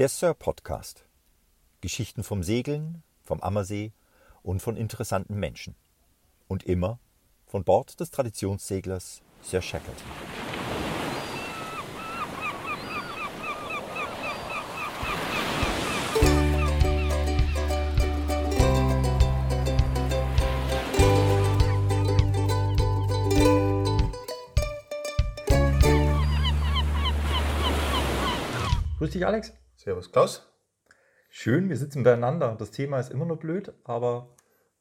Der Sir Podcast. Geschichten vom Segeln, vom Ammersee und von interessanten Menschen. Und immer von Bord des Traditionsseglers Sir Shackleton. Grüß dich, Alex. Servus, Klaus. Schön, wir sitzen beieinander. Das Thema ist immer noch blöd, aber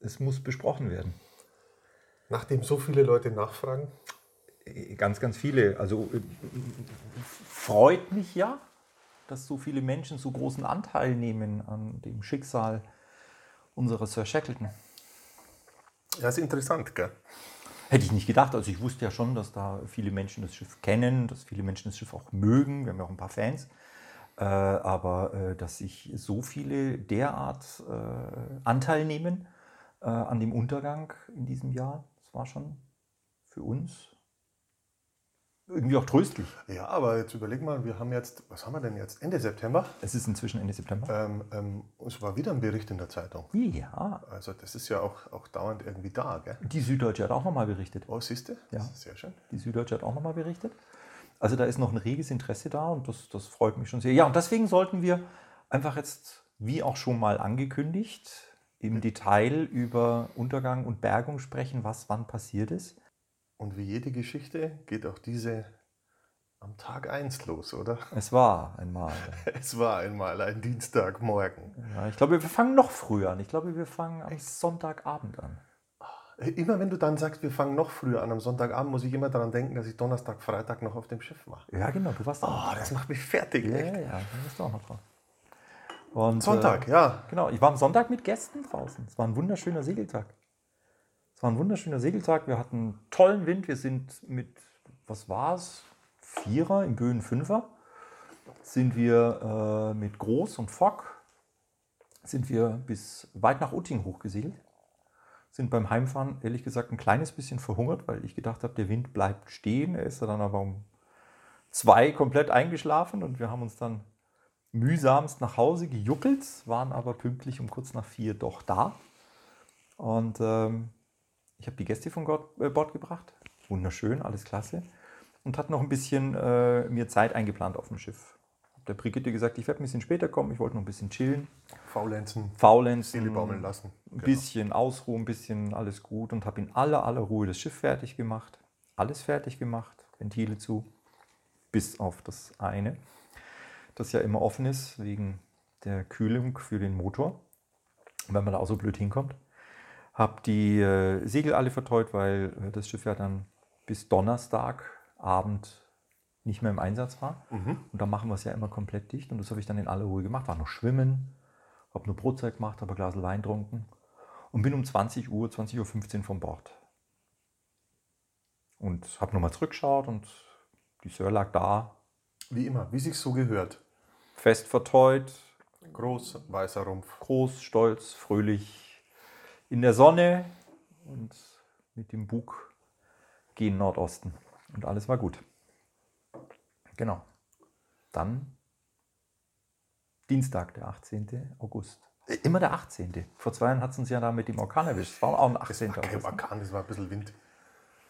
es muss besprochen werden. Nachdem so viele Leute nachfragen, Ganz, ganz viele. Also äh, freut mich ja, dass so viele Menschen so großen Anteil nehmen an dem Schicksal unserer Sir Shackleton. ja, ist interessant, gell? Hätte ich nicht gedacht. Also ich wusste ja schon, dass da viele Menschen das Schiff kennen, dass viele Menschen das Schiff auch mögen. Wir haben ja auch ein paar Fans. Äh, aber äh, dass sich so viele derart äh, Anteil nehmen an dem Untergang in diesem Jahr, das war schon für uns irgendwie auch tröstlich. Ja, aber jetzt überleg mal, wir haben jetzt, was haben wir denn jetzt? Ende September. Es ist inzwischen Ende September. Ähm, ähm, es war wieder ein Bericht in der Zeitung. Ja, Also das ist ja auch, auch dauernd irgendwie da, gell? die Süddeutsche hat auch nochmal berichtet. Oh, siehst du? Ja. Sehr schön. Die Süddeutsche hat auch nochmal berichtet. Also da ist noch ein reges Interesse da und das, das freut mich schon sehr. Ja, und deswegen sollten wir einfach jetzt, wie auch schon mal angekündigt, im Detail über Untergang und Bergung sprechen, was wann passiert ist. Und wie jede Geschichte geht auch diese am Tag 1 los, oder? Es war einmal. Es war einmal ein Dienstagmorgen. Ja, ich glaube, wir fangen noch früher an. Ich glaube, wir fangen am Sonntagabend an. Immer wenn du dann sagst, wir fangen noch früher an am Sonntagabend, muss ich immer daran denken, dass ich Donnerstag, Freitag noch auf dem Schiff war. Ja, genau, du warst auch. Oh, das macht mich fertig, Ja, echt. ja, ja, da bist du auch noch drauf. Und, Sonntag, äh, ja. Genau, ich war am Sonntag mit Gästen draußen. Es war ein wunderschöner Segeltag. Es war ein wunderschöner Segeltag. Wir hatten tollen Wind. Wir sind mit, was war es? Vierer im Böen Fünfer. Sind wir äh, mit Groß und Fock sind wir bis weit nach Utting hochgesegelt. Sind beim Heimfahren ehrlich gesagt ein kleines bisschen verhungert, weil ich gedacht habe, der Wind bleibt stehen. Er ist dann aber um zwei komplett eingeschlafen und wir haben uns dann mühsamst nach Hause gejuckelt, waren aber pünktlich um kurz nach vier doch da. Und ähm, ich habe die Gäste von Gott, äh, Bord gebracht. Wunderschön, alles klasse. Und hatte noch ein bisschen äh, mir Zeit eingeplant auf dem Schiff. Der Brigitte gesagt, ich werde ein bisschen später kommen, ich wollte noch ein bisschen chillen, Faulenzen, faulenzen, baumeln lassen. ein bisschen ausruhen, ein bisschen alles gut und habe in aller, aller Ruhe das Schiff fertig gemacht. Alles fertig gemacht, Ventile zu, bis auf das eine, das ja immer offen ist wegen der Kühlung für den Motor, wenn man da auch so blöd hinkommt. Habe die äh, Segel alle verteut, weil äh, das Schiff ja dann bis Donnerstagabend nicht mehr im Einsatz war. Mhm. Und dann machen wir es ja immer komplett dicht. Und das habe ich dann in aller Ruhe gemacht. War noch schwimmen, habe nur Brotzeit gemacht, habe ein Glas Wein getrunken und bin um 20 Uhr, 20.15 Uhr vom Bord. Und habe nochmal zurückgeschaut und die Sir lag da, Wie immer, wie sich so gehört. fest verteut, Groß, weißer Rumpf. groß, stolz, fröhlich in der Sonne und mit dem Bug gen Nordosten. Und alles war gut. Genau. Dann Dienstag, der 18. August. Äh, Immer der 18. Vor zwei Jahren hat es uns ja da mit dem Orkan erwischt. Es war auch ein Das 18. war kein. Orkan, das war ein bisschen Wind.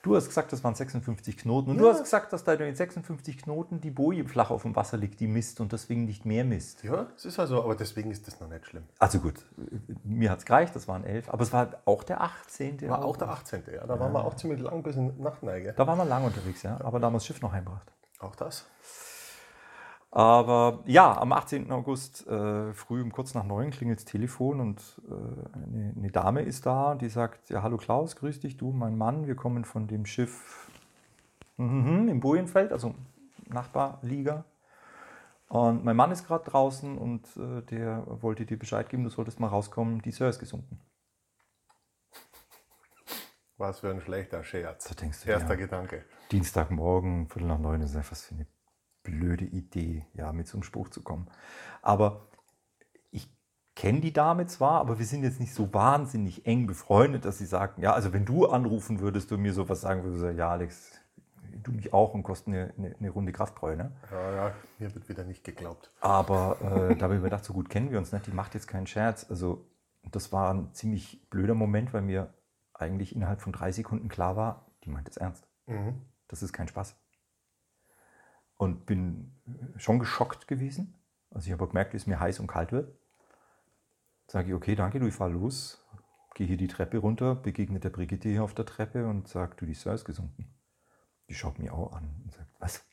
Du hast gesagt, das waren 56 Knoten. Und Ja. du hast gesagt, dass da in den 56 Knoten die Boje flach auf dem Wasser liegt, die misst und deswegen nicht mehr misst. Ja, es ist also, aber deswegen ist das noch nicht schlimm. Also gut, mir hat es gereicht, das waren 11, aber es war auch der 18. War auch der August. 18. Ja, da waren wir auch ziemlich lang bis in Nachtneige. Da waren wir lang unterwegs, ja, aber da haben wir das Schiff noch heimgebracht. Auch das? Aber ja, am 18. August äh, früh um kurz nach neun klingelt das Telefon und äh, eine, eine Dame ist da, die sagt, ja hallo Klaus, grüß dich, du, mein Mann, wir kommen von dem Schiff mhm, im Bojenfeld, also Nachbarliga. Und mein Mann ist gerade draußen und äh, der wollte dir Bescheid geben, du solltest mal rauskommen, die Sir ist gesunken. Was für ein schlechter Scherz. Da denkst du, Erster ja. Gedanke. Dienstagmorgen, Viertel nach neun, ist einfach für eine blöde Idee, ja, mit so einem Spruch zu kommen. Aber ich kenne die Dame zwar, aber wir sind jetzt nicht so wahnsinnig eng befreundet, dass sie sagen, ja, also wenn du anrufen würdest und mir sowas sagen würdest, ja, Alex, du mich auch und kosten eine, eine, eine Runde Krafttreue. Ne? Ja, ja, mir wird wieder nicht geglaubt. Aber äh, da habe ich mir gedacht, so gut kennen wir uns nicht, die macht jetzt keinen Scherz. Also das war ein ziemlich blöder Moment, weil mir eigentlich innerhalb von drei Sekunden klar war, die meint es ernst. Mhm. Das ist kein Spaß. Und bin schon geschockt gewesen. Also ich habe gemerkt, wie es mir heiß und kalt wird. Sage ich, okay, danke, du, ich fahre los, gehe hier die Treppe runter, begegne der Brigitte hier auf der Treppe und sage, du, die Sir ist gesunken. Die schaut mich auch an und sagt, was?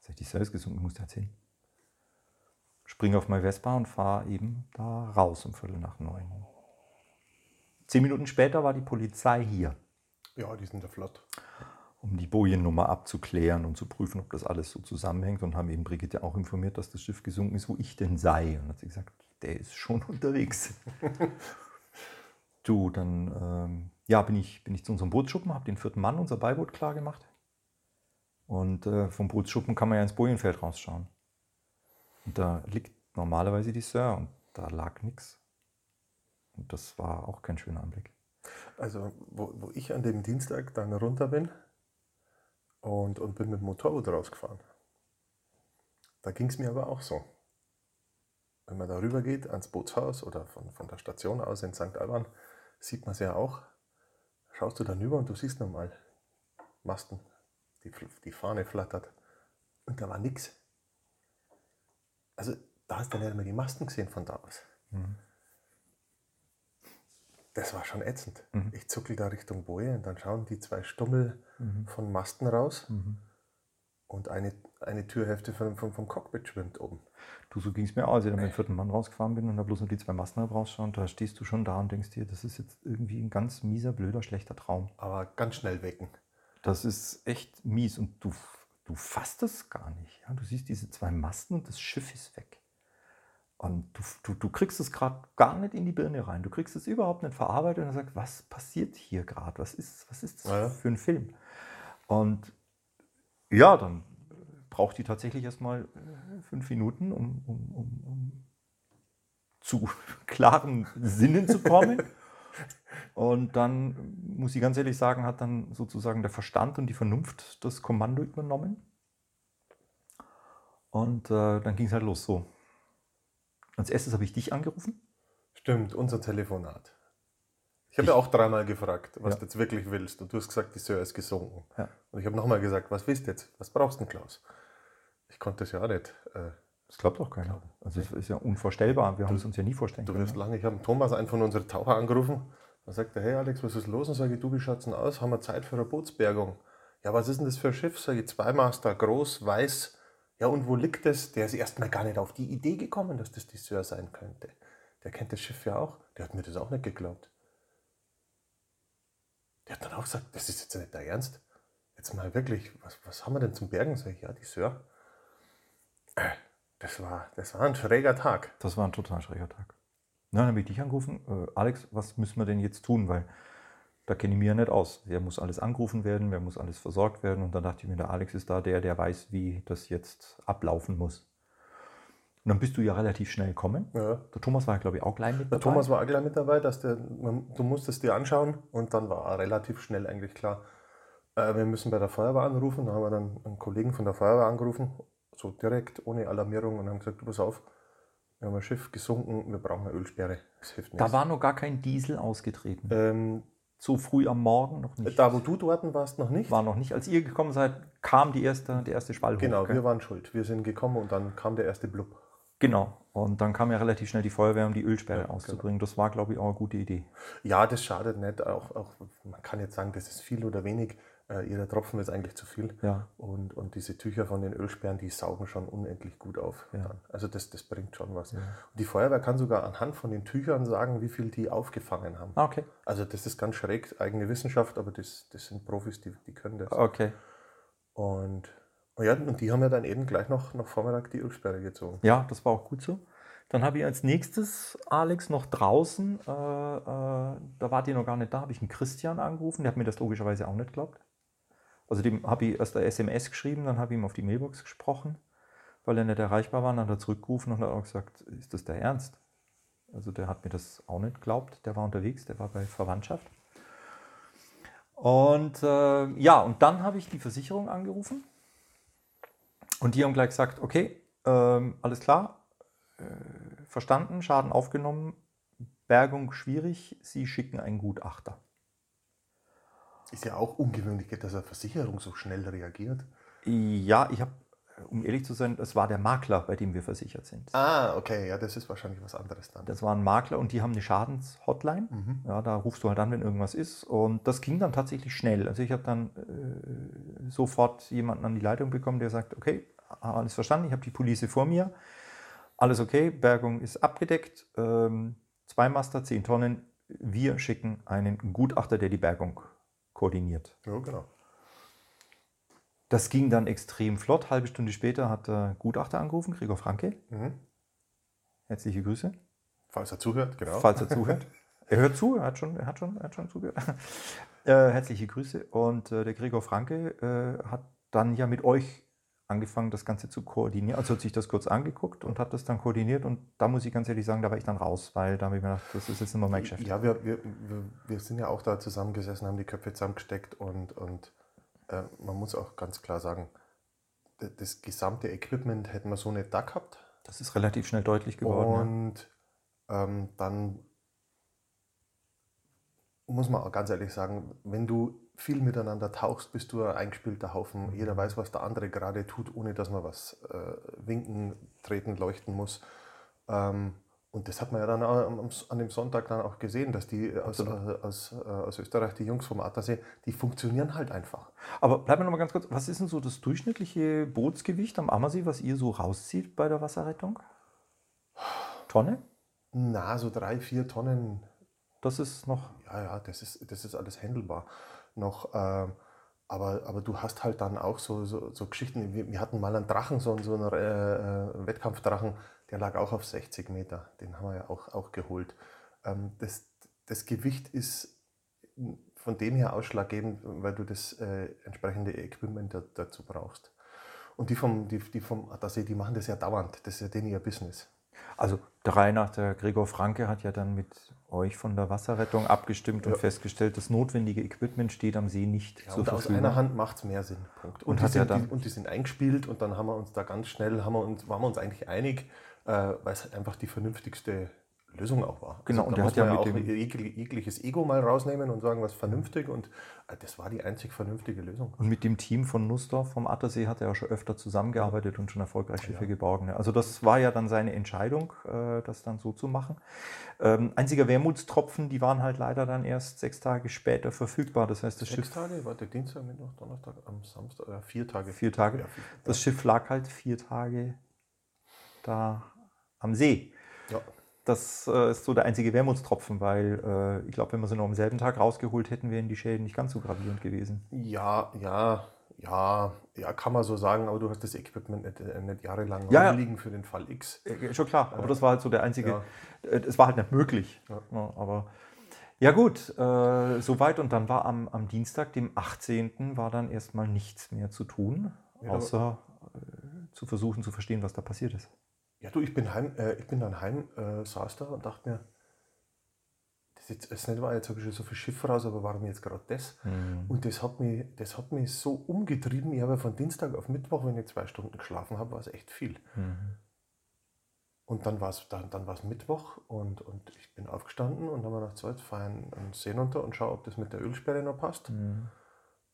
Sag ich, die Sir ist gesunken, musst du erzählen. Springe auf meine Vespa und fahre eben da raus um Viertel nach neun. Zehn Minuten später war die Polizei hier Ja, die sind ja flott. um die Bojennummer abzuklären und zu prüfen, ob das alles so zusammenhängt und haben eben Brigitte auch informiert, dass das Schiff gesunken ist, wo ich denn sei. Und hat sie gesagt, der ist schon unterwegs. du, dann ähm, ja, bin, ich, bin ich zu unserem Bootsschuppen, habe den vierten Mann, unser Beiboot, klar gemacht. Und äh, vom Bootsschuppen kann man ja ins Bojenfeld rausschauen. Und da liegt normalerweise die Sir und da lag nichts. Und das war auch kein schöner Anblick. Also, wo, wo ich an dem Dienstag dann runter bin und, und bin mit dem Motorrad rausgefahren, da ging es mir aber auch so. Wenn man darüber geht ans Bootshaus oder von, von der Station aus in St. Alban, sieht man es ja auch. Schaust du dann rüber und du siehst nochmal Masten, die, die Fahne flattert. Und da war nichts. Also, da hast du nicht mehr die Masten gesehen von da aus. Das war schon ätzend. Ich zuckel da Richtung Boje und dann schauen die zwei Stummel von Masten raus und eine, eine Türhälfte vom, vom, vom Cockpit schwimmt oben. Du, so ging es mir auch, als ich dann mit dem vierten Mann rausgefahren bin und da bloß noch die zwei Masten rausschauen, da stehst du schon da und denkst dir, das ist jetzt irgendwie ein ganz mieser, blöder, schlechter Traum. Aber ganz schnell wecken. Das ist echt mies und du, du fasst es gar nicht. Ja? Du siehst diese zwei Masten und das Schiff ist weg. Und du, du, du kriegst es gerade gar nicht in die Birne rein. Du kriegst es überhaupt nicht verarbeitet und sagst, was passiert hier gerade? Was ist, was ist das Ja, für ein Film? Und ja, dann braucht die tatsächlich erstmal äh, fünf Minuten, um, um, um, um zu klaren Sinnen zu kommen. Und dann, muss ich ganz ehrlich sagen, hat dann sozusagen der Verstand und die Vernunft das Kommando übernommen. Und äh, dann ging es halt los so. Als erstes habe ich dich angerufen. Stimmt, unser Telefonat. Ich habe ja auch dreimal gefragt, was Ja. du jetzt wirklich willst. Und du hast gesagt, die Sir ist gesunken. Ja. Und ich habe nochmal gesagt, was willst du jetzt? Was brauchst du denn, Klaus? Ich konnte das ja auch nicht. Äh, Das glaubt auch keiner. Also es ist ja unvorstellbar. Wir haben es uns ja nie vorstellen Du können. wirst lange, ich habe Thomas, einen von unseren Taucher, angerufen. Da sagt er, hey Alex, was ist los? Und sage ich, du, wie schaut's denn aus? Haben wir Zeit für eine Bootsbergung? Ja, was ist denn das für ein Schiff? Sage ich, Zweimaster, groß, weiß. Ja, und wo liegt das? Der ist erstmal gar nicht auf die Idee gekommen, dass das die Sir sein könnte. Der kennt das Schiff ja auch. Der hat mir das auch nicht geglaubt. Der hat dann auch gesagt, das ist jetzt nicht der Ernst. Jetzt mal wirklich, was, was haben wir denn zum Bergen? Sag ich, ja, die Sir. Äh, Das war, das war ein schräger Tag. Das war ein total schräger Tag. Na, dann habe ich dich angerufen. Äh, Alex, was müssen wir denn jetzt tun? Weil da kenne ich mich ja nicht aus. Wer muss alles angerufen werden? Wer muss alles versorgt werden? Und dann dachte ich mir, der Alex ist da, der, der weiß, wie das jetzt ablaufen muss. Und dann bist du ja relativ schnell gekommen. Ja. Der Thomas war, glaube ich, auch gleich mit Der dabei. Thomas war auch gleich mit dabei, dass der, man, du musstest dir anschauen und dann war relativ schnell eigentlich klar, äh, wir müssen bei der Feuerwehr anrufen. Da haben wir dann einen Kollegen von der Feuerwehr angerufen, so direkt, ohne Alarmierung und haben gesagt, du pass auf, wir haben ein Schiff gesunken, wir brauchen eine Ölsperre. Das hilft nichts. Da war noch gar kein Diesel ausgetreten. ähm, So früh am Morgen noch nicht. da, wo du dort warst, noch nicht. war noch nicht. Als ihr gekommen seid, kam die erste, der erste Spalt genau, hoch. wir waren schuld. Wir sind gekommen und dann kam der erste Blub. Genau. Und dann kam ja relativ schnell die Feuerwehr, um die Ölsperre Ja, genau. auszubringen. Das war, glaube ich, auch eine gute Idee. Ja, das schadet nicht. Auch, auch, man kann jetzt sagen, das ist viel oder wenig. Äh, jeder Tropfen ist eigentlich zu viel. Ja. Und, und diese Tücher von den Ölsperren, die saugen schon unendlich gut auf. Ja. Also das, das bringt schon was. Und die Feuerwehr kann sogar anhand von den Tüchern sagen, wie viel die aufgefangen haben. Ah, okay. Also das ist ganz schräg, eigene Wissenschaft, aber das, das sind Profis, die, die können das. Okay. Und, und ja, und die haben ja dann eben gleich noch, noch Vormittag die Ölsperre gezogen. Ja, das war auch gut so. Dann habe ich als nächstes, Alex, noch draußen, äh, äh, da wart ihr noch gar nicht da, habe ich einen Christian angerufen, der hat mir das logischerweise auch nicht geglaubt. Also dem habe ich erst eine SMS geschrieben, dann habe ich ihm auf die Mailbox gesprochen, weil er nicht erreichbar war, dann hat er zurückgerufen und hat auch gesagt, ist das der Ernst? Also der hat mir das auch nicht geglaubt, der war unterwegs, der war bei Verwandtschaft. Und äh, ja, und dann habe ich die Versicherung angerufen und die haben gleich gesagt, okay, ähm, alles klar, äh, verstanden, Schaden aufgenommen, Bergung schwierig, Sie schicken einen Gutachter. Ist ja auch ungewöhnlich, dass eine Versicherung so schnell reagiert. Ja, ich habe, um ehrlich zu sein, es war der Makler, bei dem wir versichert sind. Ah, okay, ja, das ist wahrscheinlich was anderes dann. Das war ein Makler und die haben eine Schadenshotline. Ja, da rufst du halt an, wenn irgendwas ist. Und das ging dann tatsächlich schnell. Also ich habe dann äh, sofort jemanden an die Leitung bekommen, der sagt, okay, alles verstanden, ich habe die Police vor mir. Alles okay, Bergung ist abgedeckt. Ähm, zwei Master, 10 Tonnen. Wir schicken einen Gutachter, der die Bergung koordiniert. Ja, genau. Das ging dann extrem flott. Halbe Stunde später hat der Gutachter angerufen, Gregor Franke. Mhm. Herzliche Grüße. Falls er zuhört, genau. falls er zuhört. Er hört zu, er hat schon, er hat schon, er hat schon zugehört. Äh, herzliche Grüße. Und äh, der Gregor Franke äh, hat dann ja mit euch angefangen, das Ganze zu koordinieren. Also hat sich das kurz angeguckt und hat das dann koordiniert. Und da muss ich ganz ehrlich sagen, da war ich dann raus, weil da habe ich mir gedacht, das ist jetzt nicht mehr mein Geschäft. Ja, wir, wir, wir, sind ja auch da zusammengesessen, haben die Köpfe zusammengesteckt und, und äh, man muss auch ganz klar sagen, das gesamte Equipment hätten wir so nicht da gehabt. Das ist relativ schnell deutlich geworden. Und ähm, dann muss man auch ganz ehrlich sagen, wenn du viel miteinander tauchst, bist du ein eingespielter Haufen. Jeder weiß, was der andere gerade tut, ohne dass man was äh, winken, treten, leuchten muss. Ähm, und das hat man ja dann an dem Sonntag dann auch gesehen, dass die aus, äh, aus, äh, aus Österreich, die Jungs vom Attersee, die funktionieren halt einfach. Aber bleiben wir noch mal ganz kurz. Was ist denn so das durchschnittliche Bootsgewicht am Ammersee, was ihr so rauszieht bei der Wasserrettung? Tonne? Na, so drei, vier Tonnen Das ist noch. Ja, ja, das ist, das ist alles handelbar noch. ähm, aber, aber du hast halt dann auch so, so, so Geschichten. Wir, wir hatten mal einen Drachen, so, so einen äh, äh, Wettkampfdrachen, der lag auch auf 60 Meter. Den haben wir ja auch, auch geholt. Ähm, das, das Gewicht ist von dem her ausschlaggebend, weil du das äh, entsprechende Equipment da, dazu brauchst. Und die vom, die, die vom Attersee, die machen das ja dauernd. Das ist ja denen ihr Business. Also der Reihe nach, der Gregor Franke hat ja dann mit euch von der Wasserrettung abgestimmt und Ja. festgestellt, das notwendige Equipment steht am See nicht Ja, zur und aus Verfügung. einer Hand macht es mehr Sinn. Punkt. Und Und, die ja sind, dann- die, und die sind eingespielt und dann haben wir uns da ganz schnell, haben wir uns, waren wir uns eigentlich einig, äh, weil es einfach die vernünftigste Lösung auch war. Genau, also, und da der muss hat ja mit auch jegliches Ego mal rausnehmen und sagen, was vernünftig und äh, das war die einzig vernünftige Lösung. Und mit dem Team von Nussdorf vom Attersee hat er ja schon öfter zusammengearbeitet und schon erfolgreich Schiffe geborgen. ne? Also das war ja dann seine Entscheidung, äh, das dann so zu machen. Ähm, einziger Wermutstropfen, die waren halt leider dann erst sechs Tage später verfügbar. Das heißt, das Sechs Schiff Tage, warte, Dienstag, Mittwoch, Donnerstag, am Samstag, äh, vier Tage. vier Tage. Ja, vier, Das Schiff lag halt vier Tage da am See. Ja. Das äh, ist so der einzige Wermutstropfen, weil äh, ich glaube, wenn wir sie noch am selben Tag rausgeholt hätten, wären die Schäden nicht ganz so gravierend gewesen. Ja, ja, ja, ja, kann man so sagen, aber du hast das Equipment nicht, äh, nicht jahrelang Ja, ja. rumliegen für den Fall X. Äh, schon klar, aber das war halt so der einzige. Ja. äh, Es war halt nicht möglich. Ja. Ja, aber ja gut, äh, soweit und dann war am, am Dienstag, dem 18. war dann erstmal nichts mehr zu tun, Ja, außer äh, zu versuchen zu verstehen, was da passiert ist. Ja, du, ich bin, heim, äh, ich bin dann heim, äh, saß da und dachte mir, das ist jetzt das nicht wahr, jetzt habe ich schon so viel Schiff raus, aber warum jetzt gerade das? Und das hat, mich, das hat mich so umgetrieben. Ich habe von Dienstag auf Mittwoch, wenn ich zwei Stunden geschlafen habe, war es echt viel. Und dann war es dann, dann war's Mittwoch und, und ich bin aufgestanden und habe mir gedacht, so, jetzt fahre ich einen See runter und schaue, ob das mit der Ölsperre noch passt.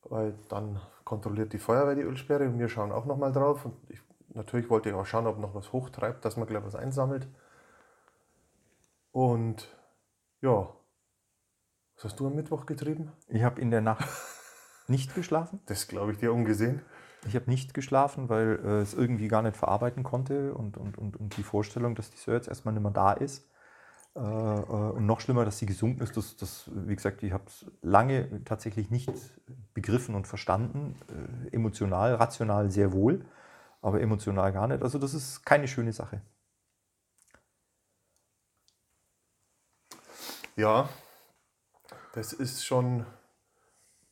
Weil dann kontrolliert die Feuerwehr die Ölsperre und wir schauen auch nochmal drauf. Und ich, natürlich wollte ich auch schauen, ob noch was hochtreibt, dass man gleich was einsammelt. Und ja, was hast du am Mittwoch getrieben? Ich habe in der Nacht nicht geschlafen. Das glaube ich dir ungesehen. Ich habe nicht geschlafen, weil äh, es irgendwie gar nicht verarbeiten konnte und, und, und, und die Vorstellung, dass die Sir jetzt erstmal nicht mehr da ist. Äh, äh, und noch schlimmer, dass sie gesunken ist, das, das wie gesagt, ich habe es lange tatsächlich nicht begriffen und verstanden. Äh, emotional, rational sehr wohl, aber emotional gar nicht. Also das ist keine schöne Sache. Ja, das ist schon,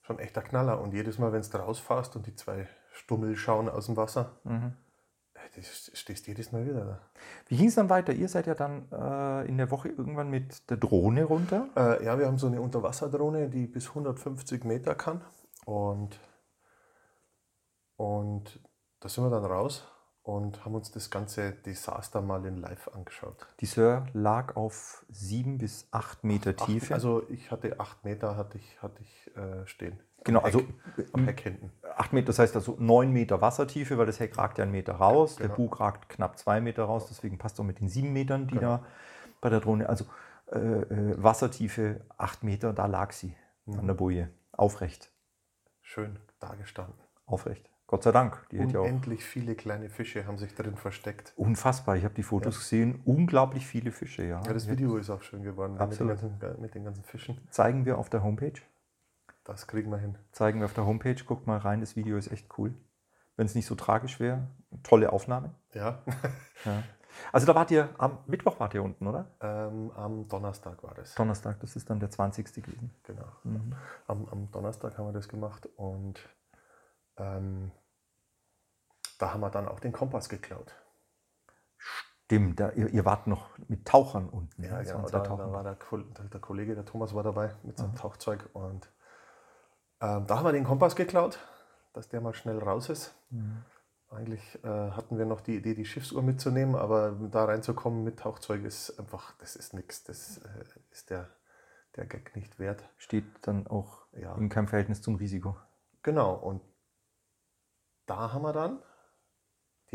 schon echter Knaller. Und jedes Mal, wenn du rausfährst und die zwei Stummel schauen aus dem Wasser, äh, du stehst jedes Mal wieder da. Wie ging es dann weiter? Ihr seid ja dann äh, in der Woche irgendwann mit der Drohne runter. Äh, ja, wir haben so eine Unterwasserdrohne, die bis 150 Meter kann. Und, und da sind wir dann raus und haben uns das ganze Desaster mal in Live angeschaut. Die Sir lag auf sieben bis acht Meter Tiefe. Acht, also ich hatte acht Meter hatte ich, hatte ich äh, stehen. genau, also Heck, am Heck hinten. acht Meter, das heißt also neun Meter Wassertiefe, weil das Heck ragt ja einen Meter raus, der Genau. Bug ragt knapp zwei Meter raus, deswegen passt auch mit den sieben Metern, die Genau. da bei der Drohne, also äh, äh, Wassertiefe acht Meter, da lag sie Mhm. an der Boje, aufrecht, Schön dagestanden. aufrecht. Gott sei Dank, die hätte ja auch Unendlich viele kleine Fische haben sich drin versteckt. unfassbar. Ich habe die Fotos gesehen, unglaublich viele Fische, ja. Ja, das Video ist auch schön geworden mit den, Absolut. ganzen, mit den ganzen Fischen. Zeigen wir auf der Homepage. Das kriegen wir hin. Zeigen wir auf der Homepage. Guckt mal rein, das Video ist echt cool. Wenn es nicht so tragisch wäre, tolle Aufnahme. Ja. Ja. Also da wart ihr, am Mittwoch wart ihr unten, oder? ähm, am Donnerstag war das. Donnerstag, das ist dann der 20. gewesen. Genau. Mhm. Am, am Donnerstag haben wir das gemacht und ähm, da haben wir dann auch den Kompass geklaut. Stimmt, da, ihr, ihr wart noch mit Tauchern unten. Ja, das genau. Da, da war der, der, Kollege, der Thomas war dabei mit seinem Tauchzeug und ähm, da haben wir den Kompass geklaut, dass der mal schnell raus ist. Mhm. Eigentlich äh, hatten wir noch die Idee, die Schiffsuhr mitzunehmen, aber da reinzukommen mit Tauchzeug ist einfach, das ist nichts. Das äh, ist der, der Gag nicht wert. Steht dann auch Ja. in keinem Verhältnis zum Risiko. Genau, und da haben wir dann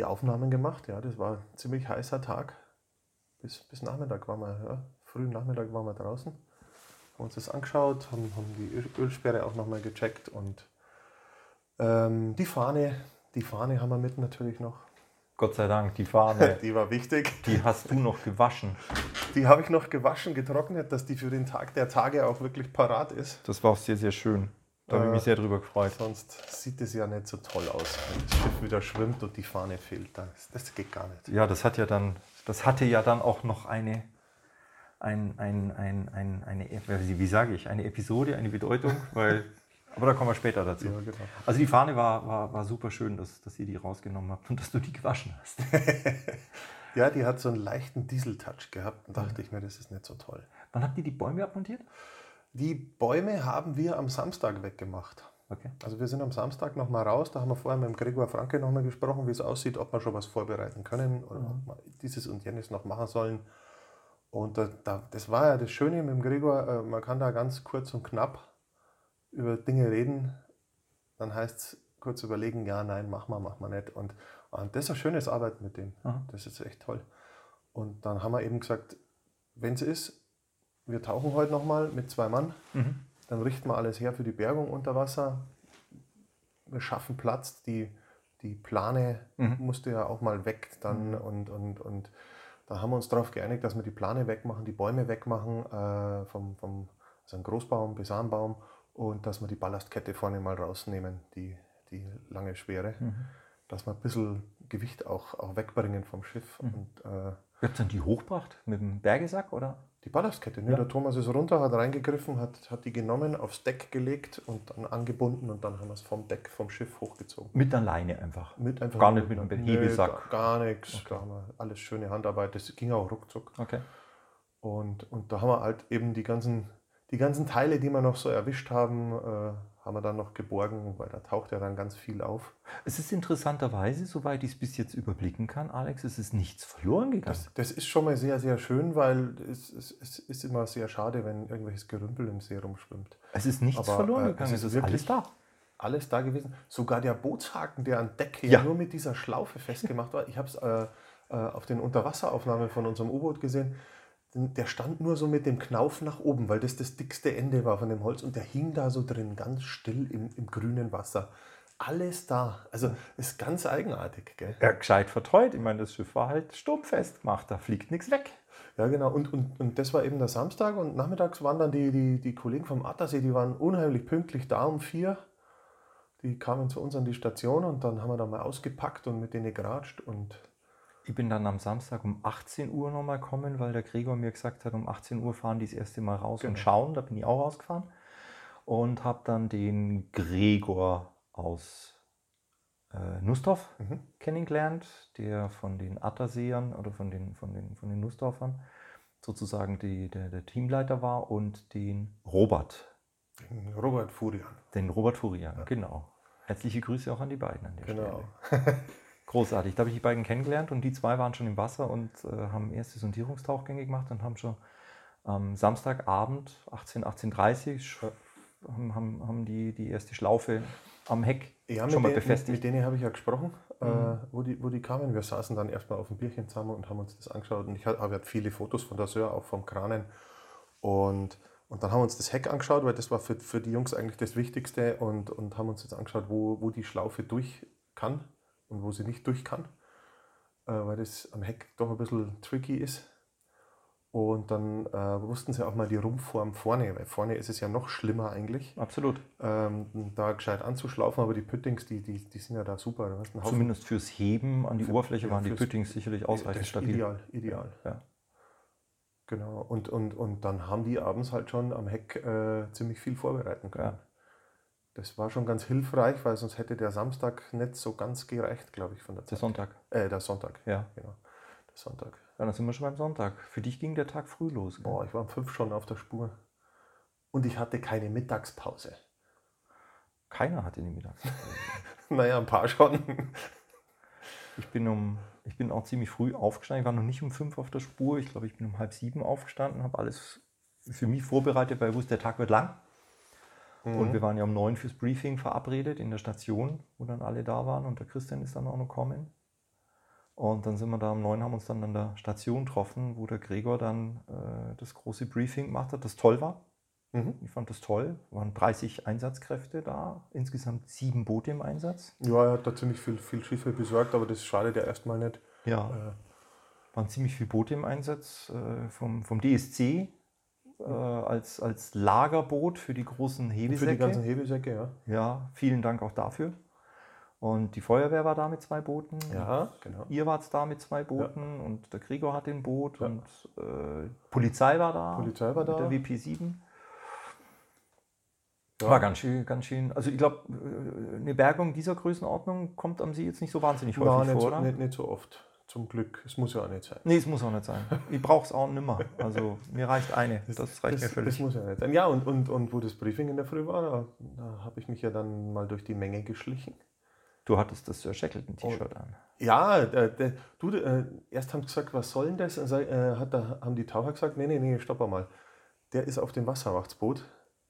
die Aufnahmen gemacht. Ja, das war ein ziemlich heißer Tag. Bis, bis Nachmittag waren wir, ja, frühen Nachmittag waren wir draußen. Haben uns das angeschaut, haben, haben die Öl- Ölsperre auch nochmal gecheckt und ähm, die Fahne, die Fahne haben wir mit natürlich noch. Gott sei Dank, die Fahne, Die war wichtig. die hast du noch gewaschen. Die habe ich noch gewaschen, getrocknet, dass die für den Tag der Tage auch wirklich parat ist. Das war auch sehr, sehr schön. Da habe ich Äh, mich sehr drüber gefreut. Sonst sieht es ja nicht so toll aus, wenn das Schiff wieder schwimmt und die Fahne fehlt. Das, geht gar nicht. Ja, das hat ja dann, das hatte ja dann auch noch eine, ein, ein, ein, ein, eine, wie wie sage ich, eine Episode, eine Bedeutung, weil, aber da kommen wir später dazu. Ja, genau. Also die Fahne war, war, war super schön, dass, dass ihr die rausgenommen habt und dass du die gewaschen hast. Ja, die hat so einen leichten Diesel-Touch gehabt und dachte ich mir, das ist nicht so toll. Wann habt ihr die Bäume abmontiert? Die Bäume haben wir am Samstag weggemacht. Okay. Also wir sind am Samstag nochmal raus, da haben wir vorher mit dem Gregor Franke nochmal gesprochen, wie es aussieht, ob wir schon was vorbereiten können oder ob wir dieses und jenes noch machen sollen. Und da, da, das war ja das Schöne mit dem Gregor, äh, man kann da ganz kurz und knapp über Dinge reden, dann heißt es kurz überlegen, ja, nein, mach mal, mach mal nicht. Und, und das ist ein schönes Arbeiten mit dem. Aha. Das ist echt toll. Und dann haben wir eben gesagt, wenn es ist, wir tauchen heute nochmal mit zwei Mann. Mhm. Dann richten wir alles her für die Bergung unter Wasser. Wir schaffen Platz. Die, die Plane Mhm. musste ja auch mal weg dann. Und, und, und da haben wir uns darauf geeinigt, dass wir die Plane wegmachen, die Bäume wegmachen, äh, vom, vom also ein Großbaum, Besanbaum und dass wir die Ballastkette vorne mal rausnehmen, die, die lange schwere. Mhm. Dass wir ein bisschen Gewicht auch, auch wegbringen vom Schiff. Mhm. Und äh, Ihr habt dann die hochgebracht mit dem Bergesack, oder? Die Ballastkette, ne? Ja. der Thomas ist runter, hat reingegriffen, hat, hat die genommen, aufs Deck gelegt und dann angebunden und dann haben wir es vom Deck, vom Schiff hochgezogen. Mit der Leine einfach. Mit einfach Gar nicht mit einem Nö, Hebelsack. Gar, gar nichts. Da haben wir alles schöne Handarbeit, das ging auch ruckzuck. Okay. Und, und da haben wir halt eben die ganzen, die ganzen Teile, die wir noch so erwischt haben, äh, haben wir dann noch geborgen, weil da taucht ja dann ganz viel auf. Es ist interessanterweise, soweit ich es bis jetzt überblicken kann, Alex, es ist nichts verloren gegangen. Das, das ist schon mal sehr, sehr schön, weil es, es, es ist immer sehr schade, wenn irgendwelches Gerümpel im See rumschwimmt. es ist nichts aber, verloren äh, gegangen, es es ist ist alles da. alles da gewesen. Sogar der Bootshaken, der an Deck ja. nur mit dieser Schlaufe festgemacht war. Ich habe es äh, äh, auf den Unterwasseraufnahmen von unserem U-Boot gesehen. Der stand nur so mit dem Knauf nach oben, weil das das dickste Ende war von dem Holz und der hing da so drin, ganz still im, im grünen Wasser. Alles da. Also ist ganz eigenartig. Gell? Ja, gescheit vertreut. Ich meine, das Schiff war halt sturmfest gemacht, da fliegt nichts weg. Ja, genau. Und, und, und das war eben der Samstag und nachmittags waren dann die, die, die Kollegen vom Attersee, die waren unheimlich pünktlich da um vier. Die kamen zu uns an die Station und dann haben wir da mal ausgepackt und mit denen geratscht und Ich bin dann am Samstag um 18 Uhr nochmal gekommen, weil der Gregor mir gesagt hat, um 18 Uhr fahren die das erste Mal raus und Genau. schauen. Da bin ich auch rausgefahren und habe dann den Gregor aus äh, Nussdorf kennengelernt, der von den Atterseern oder von den, von den, von den Nussdorfern sozusagen die, der, der Teamleiter war und den Robert, Robert Furian. den Robert Furian, genau. Herzliche Grüße auch an die beiden an der Genau. Stelle. Großartig. Da habe ich die beiden kennengelernt und die zwei waren schon im Wasser und äh, haben erste Sondierungstauchgänge gemacht und haben schon am Samstagabend 18, 18.30 Uhr haben, haben, haben die, die erste Schlaufe am Heck Ja, schon mal den, befestigt. mit denen habe ich ja gesprochen, äh, Mhm. wo, die, wo die kamen. Wir saßen dann erstmal auf dem Bierchen zusammen und haben uns das angeschaut. Und ich habe hab viele Fotos von der Söhr, auch vom Kranen. Und, und dann haben wir uns das Heck angeschaut, weil das war für, für die Jungs eigentlich das Wichtigste. Und, und haben uns jetzt angeschaut, wo, wo die Schlaufe durch kann und wo sie nicht durch kann. Äh, weil das am Heck doch ein bisschen tricky ist. Und dann äh, wussten sie auch mal die Rumpfform vorne, weil vorne ist es ja noch schlimmer eigentlich Absolut. ähm, da gescheit anzuschlaufen, aber die Püttings, die, die, die sind ja da super. Zumindest fürs Heben an die Oberfläche ja, waren die Püttings sicherlich ausreichend stabil. Ideal, ideal. Ja. Genau. Und, und, und dann haben die abends halt schon am Heck äh, ziemlich viel vorbereiten können. Ja. Das war schon ganz hilfreich, weil sonst hätte der Samstag nicht so ganz gereicht, glaube ich, von der Der Zeit. Sonntag. Äh, der Sonntag, Ja. genau. Der Sonntag. ja, dann sind wir schon beim Sonntag. Für dich ging der Tag früh los. gell? Boah, ich war um fünf schon auf der Spur. Und ich hatte keine Mittagspause. Keiner hatte die Mittagspause. Naja, ein paar schon. Ich bin, um, ich bin auch ziemlich früh aufgestanden. Ich war noch nicht um fünf auf der Spur. Ich glaube, ich bin um halb sieben aufgestanden, habe alles für mich vorbereitet, weil ich wusste, der Tag wird lang. Und wir waren ja um neun fürs Briefing verabredet in der Station, wo dann alle da waren und der Christian ist dann auch noch gekommen. Und dann sind wir da um neun, haben uns dann an der Station getroffen, wo der Gregor dann äh, das große Briefing gemacht hat, das toll war. Mhm. Ich fand das toll. Waren 30 Einsatzkräfte da, insgesamt sieben Boote im Einsatz. Ja, er hat da ziemlich viel, viel Schiffe besorgt, aber das schadet ja erstmal nicht. Ja, Äh, waren ziemlich viele Boote im Einsatz äh, vom, vom DSC äh, als, als Lagerboot für die großen für Hebesäcke. die ganzen Hebesäcke, ja. ja, vielen Dank auch dafür. Und die Feuerwehr war da mit zwei Booten. Ja, genau. Ihr wart da mit zwei Booten und der Gregor hat ein Boot Ja. und äh, Polizei war da. Polizei war da. Mit der WP7. Ja. War ganz schön, ganz schön. Also ich glaube, eine Bergung dieser Größenordnung kommt am See jetzt nicht so wahnsinnig häufig nicht, vor, so, oder? nicht, nicht so oft. Zum Glück. Es muss ja auch nicht sein. Nee, es muss auch nicht sein. Ich brauche es auch nimmer. Also mir reicht eine. Das, reicht mir Das, das völlig. muss ja nicht sein. Ja, und, und, und wo das Briefing in der Früh war, da, da habe ich mich ja dann mal durch die Menge geschlichen. Du hattest das Sir Shackleton-T-Shirt an. Ja, äh, der, du, äh, erst haben sie gesagt, was soll denn das? Und äh, hat, da haben die Taucher gesagt, nee, nee, nee, stopp mal. Der ist auf dem Wasserwachtsboot.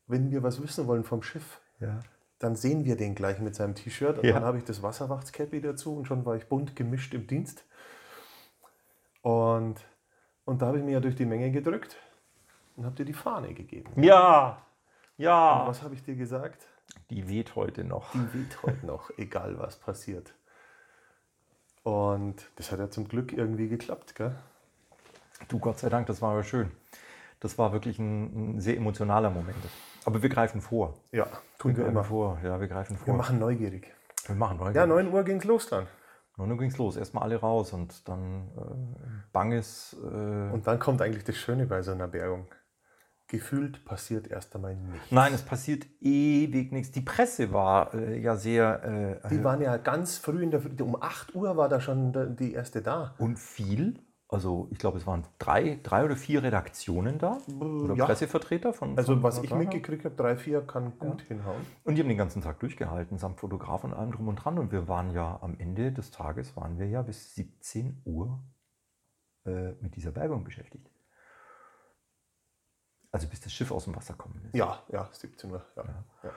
Wenn wir was wissen wollen vom Schiff, Ja. dann sehen wir den gleich mit seinem T-Shirt. Und Ja. dann habe ich das Wasserwachtscappy dazu und schon war ich bunt gemischt im Dienst. Und, und da habe ich mir ja durch die Menge gedrückt und habe dir die Fahne gegeben. Ja, Und ja. was habe ich dir gesagt? Die weht heute noch. Die weht heute noch, egal was passiert. Und das hat ja zum Glück irgendwie geklappt, gell? Du, Gott sei Dank, das war aber schön. Das war wirklich ein, ein sehr emotionaler Moment. Aber wir greifen vor. Ja, tun wir greifen immer. vor. Ja, wir greifen vor. Wir machen neugierig. wir machen neu. Ja, 9 Uhr ging's los dann. Und dann ging es los. Erstmal alle raus und dann äh, banges. Äh, Und dann kommt eigentlich das Schöne bei so einer Bergung. Gefühlt passiert erst einmal nichts. Nein, es passiert ewig nichts. Die Presse war äh, ja sehr äh, Die waren ja ganz früh in der Früh, um 8 Uhr war da schon die erste da. und viel. Also ich glaube, es waren drei, drei oder vier Redaktionen da oder ja. Pressevertreter von. Also von was ich mitgekriegt habe, drei, vier kann gut hinhauen. Und die haben den ganzen Tag durchgehalten, samt Fotograf und allem drum und dran. Und wir waren ja am Ende des Tages, waren wir ja bis 17 Uhr äh, mit dieser Bergung beschäftigt. Also bis das Schiff aus dem Wasser kommen ist. Ja, ja, 17 Uhr. Ja. Ja.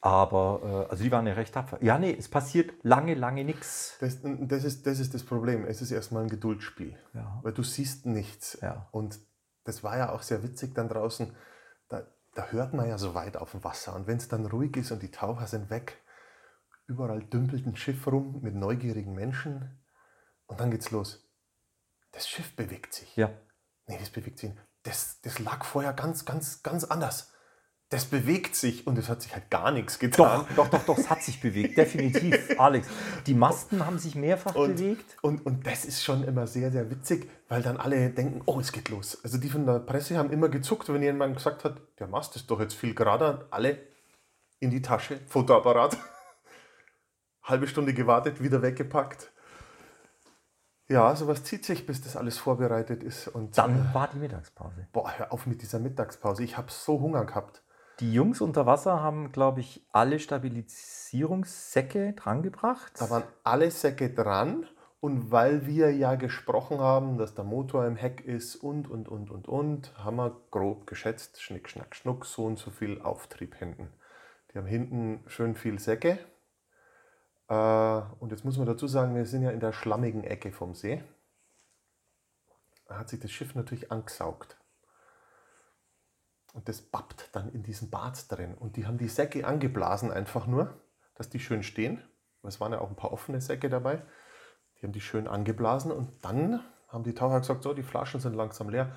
Aber, äh, also die waren ja recht tapfer. Ja, nee, es passiert lange, lange nichts. Das, das, ist, das ist das Problem. Es ist erstmal ein Geduldsspiel. Ja. Weil du siehst nichts. Ja. Und das war ja auch sehr witzig dann draußen. Da, da hört man ja so weit auf dem Wasser. Und wenn es dann ruhig ist und die Taucher sind weg, überall dümpelt ein Schiff rum mit neugierigen Menschen. Und dann geht's los. Das Schiff bewegt sich. Ja. Nee, das bewegt sich. nicht. Das, das lag vorher ganz, ganz, ganz anders. Das bewegt sich und es hat sich halt gar nichts getan. Doch, doch, doch, doch, es hat sich bewegt, definitiv, Alex. Die Masten haben sich mehrfach Und, bewegt. und, und das ist schon immer sehr, sehr witzig, weil dann alle denken, oh, es geht los. Also die von der Presse haben immer gezuckt, wenn jemand gesagt hat, der Mast ist doch jetzt viel gerader. Alle in die Tasche, Fotoapparat. halbe Stunde gewartet, wieder weggepackt. Ja, sowas zieht sich, bis das alles vorbereitet ist. Und Dann war die Mittagspause. boah, hör auf mit dieser Mittagspause. Ich habe so Hunger gehabt. Die Jungs unter Wasser haben, glaube ich, alle Stabilisierungssäcke drangebracht. Da waren alle Säcke dran. Und weil wir ja gesprochen haben, dass der Motor im Heck ist und, und, und, und, und, haben wir grob geschätzt, schnick, schnack, schnuck, so und so viel Auftrieb hinten. Die haben hinten schön viel Säcke. Äh, und jetzt muss man dazu sagen, wir sind ja in der schlammigen Ecke vom See. Da hat sich das Schiff natürlich angesaugt. Und das babbt dann in diesen Bad drin. Und die haben die Säcke angeblasen einfach nur, dass die schön stehen. Es waren ja auch ein paar offene Säcke dabei. Die haben die schön angeblasen und dann haben die Taucher gesagt, so, die Flaschen sind langsam leer.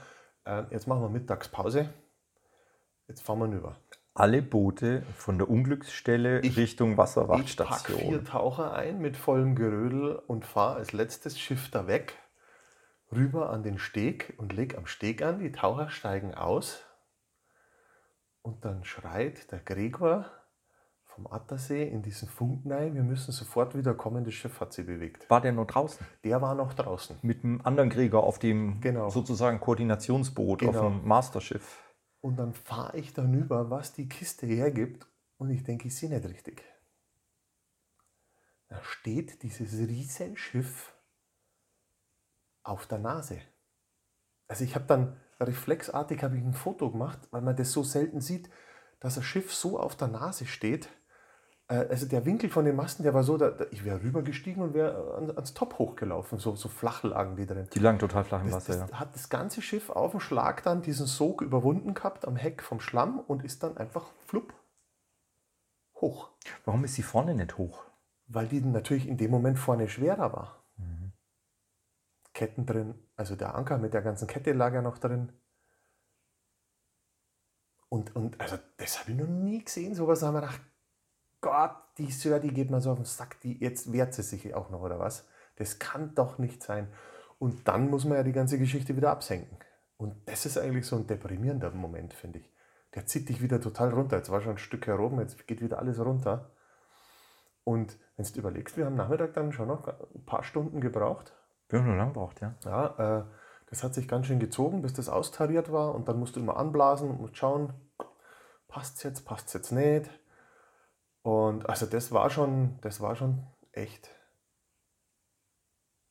Äh, jetzt machen wir Mittagspause. Jetzt fahren wir rüber. Alle Boote von der Unglücksstelle Ich- Richtung Ich pack Wasserwachtstation. vier Taucher ein mit vollem Gerödel und fahre als letztes Schiff da weg, rüber an den Steg und leg am Steg an. Die Taucher steigen aus und dann schreit der Gregor vom Attersee in diesen Funk rein, wir müssen sofort wieder kommen, das Schiff hat sich bewegt. War der noch draußen? Der war noch draußen. Mit einem anderen Krieger auf dem Genau. sozusagen Koordinationsboot, auf Genau. dem Masterschiff. Und dann fahre ich dann über, was die Kiste hergibt. Und ich denke, ich sehe nicht richtig. Da steht dieses Riesenschiff auf der Nase. Also ich habe dann reflexartig habe ich ein Foto gemacht, weil man das so selten sieht, dass ein Schiff so auf der Nase steht. Äh, Also der Winkel von den Masten, der war so, da, ich wäre rübergestiegen und wäre an, ans Top hochgelaufen. So, so flach lagen die drin. Die lagen total flach im Das, Wasser, das ja. hat das ganze Schiff auf dem Schlag dann diesen Sog überwunden gehabt am Heck vom Schlamm und ist dann einfach flupp hoch. Warum ist sie vorne nicht hoch? Weil die natürlich in dem Moment vorne schwerer war. Mhm. Ketten drin, also der Anker mit der ganzen Kette lag ja noch drin. Und, und also das habe ich noch nie gesehen, sowas haben wir gedacht, Gott, die Sir, die geht mir so auf den Sack, die, jetzt wehrt sie sich auch noch, oder was? Das kann doch nicht sein. Und dann muss man ja die ganze Geschichte wieder absenken. Und das ist eigentlich so ein deprimierender Moment, finde ich. Der zieht dich wieder total runter. Jetzt war schon ein Stück herum, jetzt geht wieder alles runter. Und wenn du überlegst, wir haben Nachmittag dann schon noch ein paar Stunden gebraucht. Wir haben lang braucht, ja. Ja, äh, das hat sich ganz schön gezogen, bis das austariert war. Und dann musst du immer anblasen und musst schauen, passt jetzt, passt jetzt nicht. Und also das war schon, das war schon echt,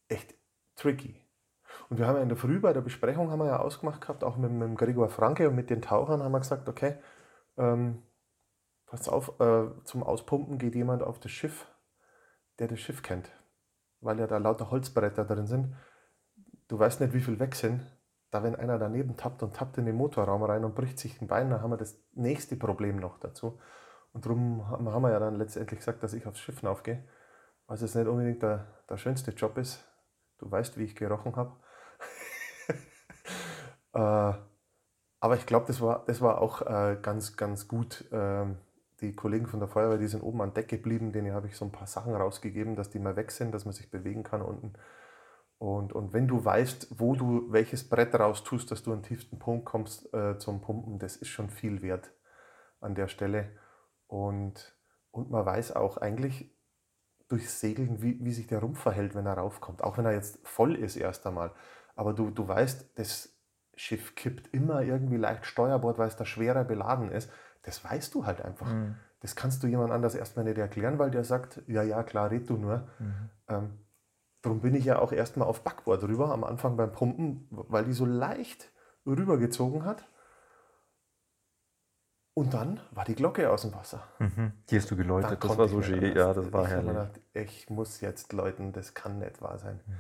echt tricky. Und wir haben ja in der Früh bei der Besprechung haben wir ja ausgemacht gehabt, auch mit, mit dem Gregor Franke und mit den Tauchern haben wir gesagt, okay, ähm, pass auf, äh, zum Auspumpen geht jemand auf das Schiff, der das Schiff kennt. Weil ja da lauter Holzbretter drin sind. Du weißt nicht, wie viel weg sind. Da, wenn einer daneben tappt und tappt in den Motorraum rein und bricht sich ein Bein, dann haben wir das nächste Problem noch dazu. Und darum haben wir ja dann letztendlich gesagt, dass ich aufs Schiff aufgehe. Was jetzt nicht unbedingt der, der schönste Job ist. Du weißt, wie ich gerochen habe. äh, aber ich glaube, das war, das war auch äh, ganz, ganz gut. Ähm, die Kollegen von der Feuerwehr, die sind oben an Deck geblieben, denen habe ich so ein paar Sachen rausgegeben, dass die mal weg sind, dass man sich bewegen kann unten. Und, und wenn du weißt, wo du welches Brett raus tust, dass du den tiefsten Punkt kommst äh, zum Pumpen, das ist schon viel wert an der Stelle. Und, und man weiß auch eigentlich durchs Segeln, wie, wie sich der Rumpf verhält, wenn er raufkommt. Auch wenn er jetzt voll ist erst einmal. Aber du, du weißt, das Schiff kippt immer irgendwie leicht Steuerbord, weil es da schwerer beladen ist. Das weißt du halt einfach. Mhm. Das kannst du jemand anders erstmal nicht erklären, weil der sagt, ja, ja, klar, red du nur. Mhm. Ähm, darum bin ich ja auch erstmal auf Backbord rüber am Anfang beim Pumpen, weil die so leicht rübergezogen hat. Und dann war die Glocke aus dem Wasser. Mhm. Die hast du geläutet, das konnte war so schön. Ja, das war ich herrlich. gedacht, ich muss jetzt läuten, das kann nicht wahr sein. Mhm.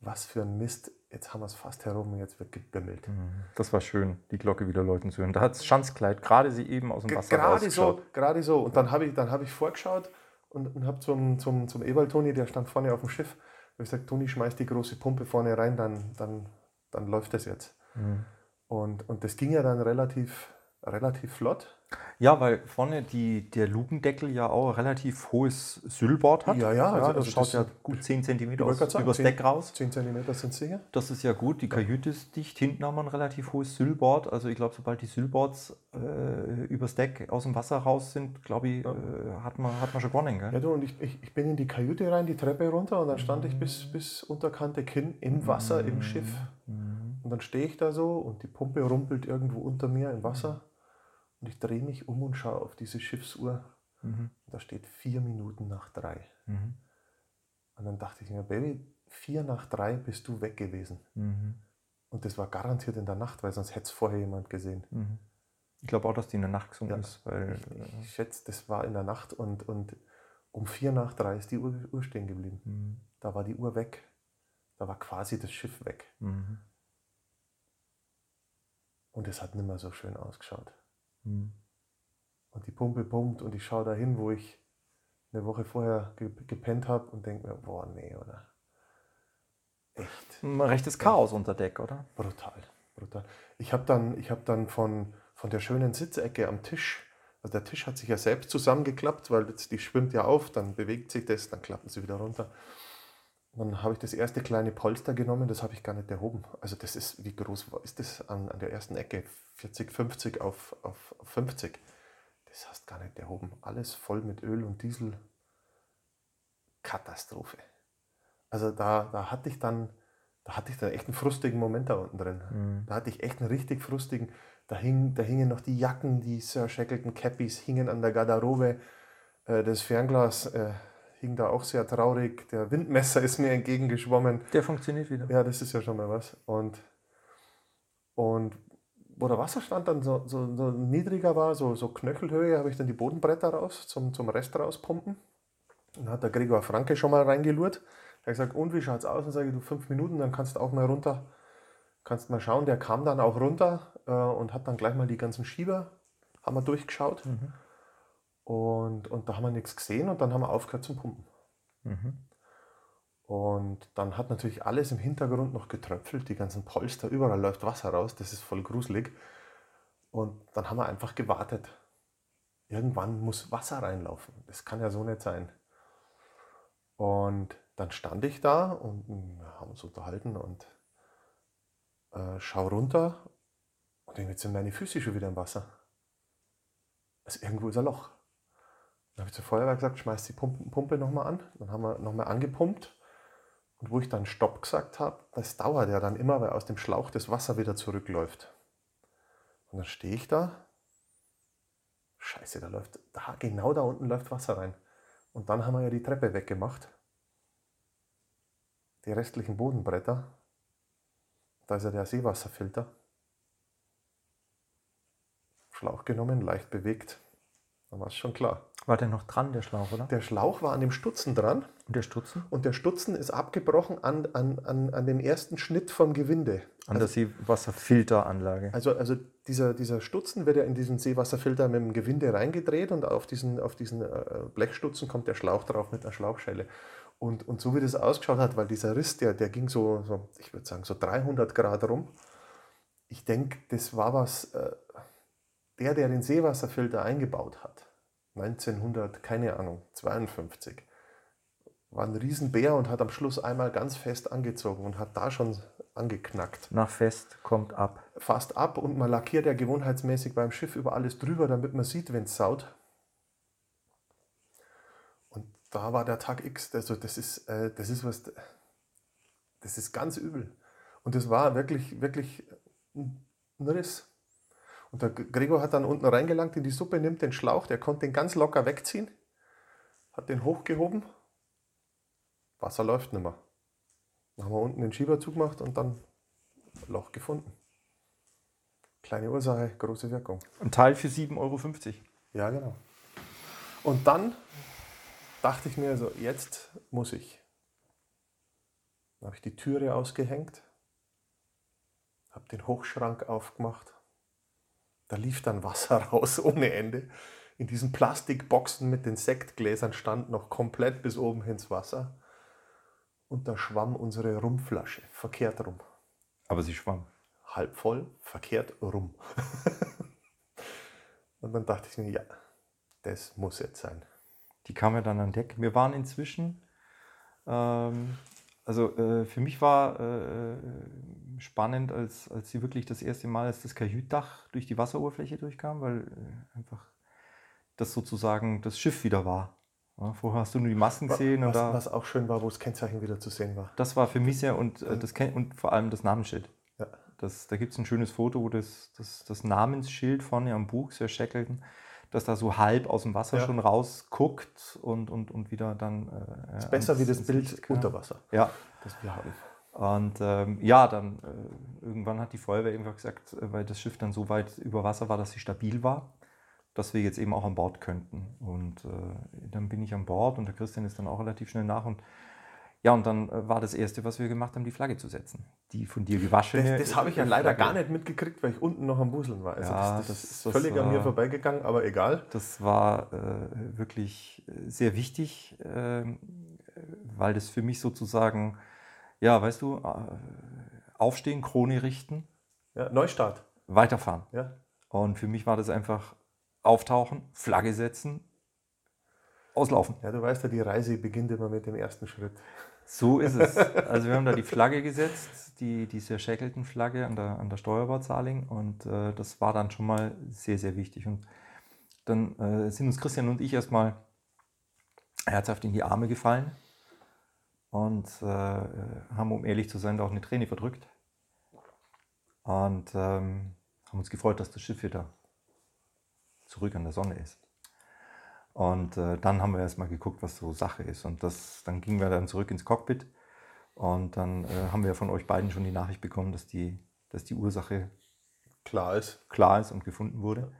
Was für ein Mist. Jetzt haben wir es fast herum und jetzt wird gebimmelt. Mhm. Das war schön, die Glocke wieder läuten zu hören. Da hat Schanzkleid gerade sie eben aus dem Wasser Gerade so, gerade so. Und dann habe ich, dann hab ich vorgeschaut und, und habe zum, zum, zum Ewald Toni, der stand vorne auf dem Schiff, habe ich gesagt, Toni, schmeiß die große Pumpe vorne rein, dann, dann, dann läuft das jetzt. Mhm. Und, und das ging ja dann relativ, relativ flott. Ja, weil vorne die, der Lukendeckel ja auch ein relativ hohes Sylbord hat. Ja, ja, also- das also schaut das ja gut 10 cm aus, sagen, übers 10 Deck raus. 10 cm sind sicher. Das ist ja gut. Die Kajüte ist dicht. Hinten haben wir ein relativ hohes Sylbord. Also ich glaube, sobald die Sylboards äh, übers Deck aus dem Wasser raus sind, glaube ich, äh, hat, man, hat man schon gewonnen. Gell? Ja, du, und ich, ich, ich bin in die Kajüte rein, die Treppe runter und dann stand ich bis, bis unterkante Kinn im Wasser, im Schiff. Und dann stehe ich da so und die Pumpe rumpelt irgendwo unter mir im Wasser. Und ich drehe mich um und schaue auf diese Schiffsuhr. Und da steht vier Minuten nach drei. Und dann dachte ich mir, Baby, vier nach drei bist du weg gewesen. Und das war garantiert in der Nacht, weil sonst hätte es vorher jemand gesehen. Ich glaube auch, dass die in der Nacht gesunken Ja. ist. Weil, äh, Ich schätze, das war in der Nacht und, und um vier nach drei ist die Uhr, Uhr stehen geblieben. Da war die Uhr weg. Da war quasi das Schiff weg. mhm. Und es hat nicht mehr so schön ausgeschaut. Und die Pumpe pumpt und ich schaue dahin, wo ich eine Woche vorher ge gepennt habe und denke mir, boah, nee, oder? Echt Ein rechtes Chaos unter Deck, oder? brutal, brutal. Ich habe dann, ich hab dann von, von der schönen Sitzecke am Tisch, also der Tisch hat sich ja selbst zusammengeklappt, weil die schwimmt ja auf, dann bewegt sich das, dann klappen sie wieder runter. Dann habe ich das erste kleine Polster genommen, das habe ich gar nicht erhoben. Also das ist, wie groß war- ist das an, an der ersten Ecke? 40, 50 auf, auf, auf 50. Das hast gar nicht erhoben. Alles voll mit Öl und Diesel. Katastrophe. Also da, da hatte ich dann, da hatte ich dann echt einen frustigen Moment da unten drin. Da hatte ich echt einen richtig frustigen, da, hing, da hingen noch die Jacken, die Sir Shackleton Cappies hingen an der Garderobe. Äh, das Fernglas äh, hing da auch sehr traurig. Der Windmesser ist mir entgegengeschwommen. Der funktioniert wieder. Ja, das ist ja schon mal was. Und, und wo der Wasserstand dann so, so, so niedriger war, so, so Knöchelhöhe, habe ich dann die Bodenbretter raus zum, zum Rest rauspumpen. Dann hat der Gregor Franke schon mal reingelurrt. Er hat gesagt, und wie schaut's aus? Und sage ich, du fünf Minuten, dann kannst du auch mal runter, kannst mal schauen. Der kam dann auch runter äh, und hat dann gleich mal die ganzen Schieber, haben wir durchgeschaut. Und, und da haben wir nichts gesehen und dann haben wir aufgehört zum Pumpen. Und dann hat natürlich alles im Hintergrund noch getröpfelt, die ganzen Polster, überall läuft Wasser raus, das ist voll gruselig. Und dann haben wir einfach gewartet. Irgendwann muss Wasser reinlaufen. Das kann ja so nicht sein. Und dann stand ich da und wir haben uns unterhalten und äh, schau runter und denke, jetzt sind meine Füße schon wieder im Wasser. Also irgendwo ist ein Loch. Dann habe ich zur Feuerwehr gesagt, schmeiß die Pumpe, nochmal an. Dann haben wir nochmal angepumpt. Und wo ich dann Stopp gesagt habe, das dauert ja dann immer, weil aus dem Schlauch das Wasser wieder zurückläuft. Und dann stehe ich da. Scheiße, da läuft, da, genau da unten läuft Wasser rein. Und dann haben wir ja die Treppe weggemacht. Die restlichen Bodenbretter. Da ist ja der Seewasserfilter. Schlauch genommen, leicht bewegt. Dann war es schon klar. War der noch dran, der Schlauch, oder? Der Schlauch war an dem Stutzen dran Und der Stutzen? und der Stutzen ist abgebrochen an, an, an, an dem ersten Schnitt vom Gewinde. An der Seewasserfilteranlage. Also, also dieser, dieser Stutzen wird ja in diesen Seewasserfilter mit dem Gewinde reingedreht und auf diesen, auf diesen äh, Blechstutzen kommt der Schlauch drauf mit einer Schlauchschelle. Und, und so wie das ausgeschaut hat, weil dieser Riss, der, der ging so, so, ich würde sagen, so 300 Grad rum. Ich denke, das war was, äh, der, der den Seewasserfilter eingebaut hat, 1900, keine Ahnung, 52, war ein Riesenbär und hat am Schluss einmal ganz fest angezogen und hat da schon angeknackt Nach Fest kommt ab. fast ab und man lackiert ja gewohnheitsmäßig beim Schiff über alles drüber, damit man sieht, wenn es saut. Und da war der Tag X, also das ist, äh, das ist was, das ist ganz übel. Und das war wirklich, wirklich ein Riss. Und der Gregor hat dann unten reingelangt in die Suppe, nimmt den Schlauch, der konnte den ganz locker wegziehen, hat den hochgehoben, Wasser läuft nicht mehr. Dann haben wir unten den Schieber zugemacht und dann Loch gefunden. Kleine Ursache, große Wirkung. Ein Teil für 7,50 Euro. Ja, genau. Und dann dachte ich mir so, jetzt muss ich. Dann habe ich die Türe ausgehängt, habe den Hochschrank aufgemacht. Da lief dann Wasser raus ohne Ende. In diesen Plastikboxen mit den Sektgläsern stand noch komplett bis oben ins Wasser. Und da schwamm unsere Rumflasche verkehrt rum. Aber sie schwamm. halb voll, verkehrt rum. Und dann dachte ich mir, ja, das muss jetzt sein. Die kam ja dann an Deck. Wir waren inzwischen, ähm, also äh, für mich war äh, spannend, als, als sie wirklich das erste Mal, als das Kajütdach durch die Wasseroberfläche durchkam, weil äh, einfach das sozusagen das Schiff wieder war. Ja, vorher hast du nur die Massen gesehen was, und da, was auch schön war, wo das Kennzeichen wieder zu sehen war. das war für mich sehr und, äh, das, und vor allem das Namensschild. Ja. Das, da gibt es ein schönes Foto, wo das, das, das Namensschild vorne am Bug, sehr Shackleton, dass da so halb aus dem Wasser Ja. schon rausguckt und, und, und wieder dann. Äh, Ist besser wie das Bild Licht unter Wasser, Ja, das wir haben. und ähm, ja, dann äh, irgendwann hat die Feuerwehr irgendwann gesagt, äh, weil das Schiff dann so weit über Wasser war, dass sie stabil war, dass wir jetzt eben auch an Bord könnten. Und äh, dann bin ich an Bord und der Christian ist dann auch relativ schnell nach. Und ja, und dann äh, war das Erste, was wir gemacht haben, die Flagge zu setzen. Die von dir gewaschene. Das, das habe ich ja leider Flagge. gar nicht mitgekriegt, weil ich unten noch am Buseln war. Also Ja, das, das, das- ist völlig an mir war- vorbeigegangen, aber egal. Das war äh, wirklich äh, sehr wichtig, ähm, äh, weil das für mich sozusagen, ja, weißt du, äh, aufstehen, Krone richten, Ja, Neustart. weiterfahren. Ja. Und für mich war das einfach auftauchen, Flagge setzen, auslaufen. ja, du weißt ja, die Reise beginnt immer mit dem ersten Schritt. So ist es. Also wir haben da die Flagge gesetzt, die, die sehr Shackleton-Flagge an der, an der Steuerbordsaling und äh, das war dann schon mal sehr, sehr wichtig. Und dann äh, sind uns Christian und ich erstmal herzhaft in die Arme gefallen und äh, haben, um ehrlich zu sein, da auch eine Träne verdrückt. Und ähm, haben uns gefreut, dass das Schiff wieder zurück an der Sonne ist. Und äh, dann haben wir erstmal geguckt, was so Sache ist. Und das, dann gingen wir dann zurück ins Cockpit. Und dann äh, haben wir von euch beiden schon die Nachricht bekommen, dass die, dass die Ursache Klar ist. klar ist und gefunden wurde.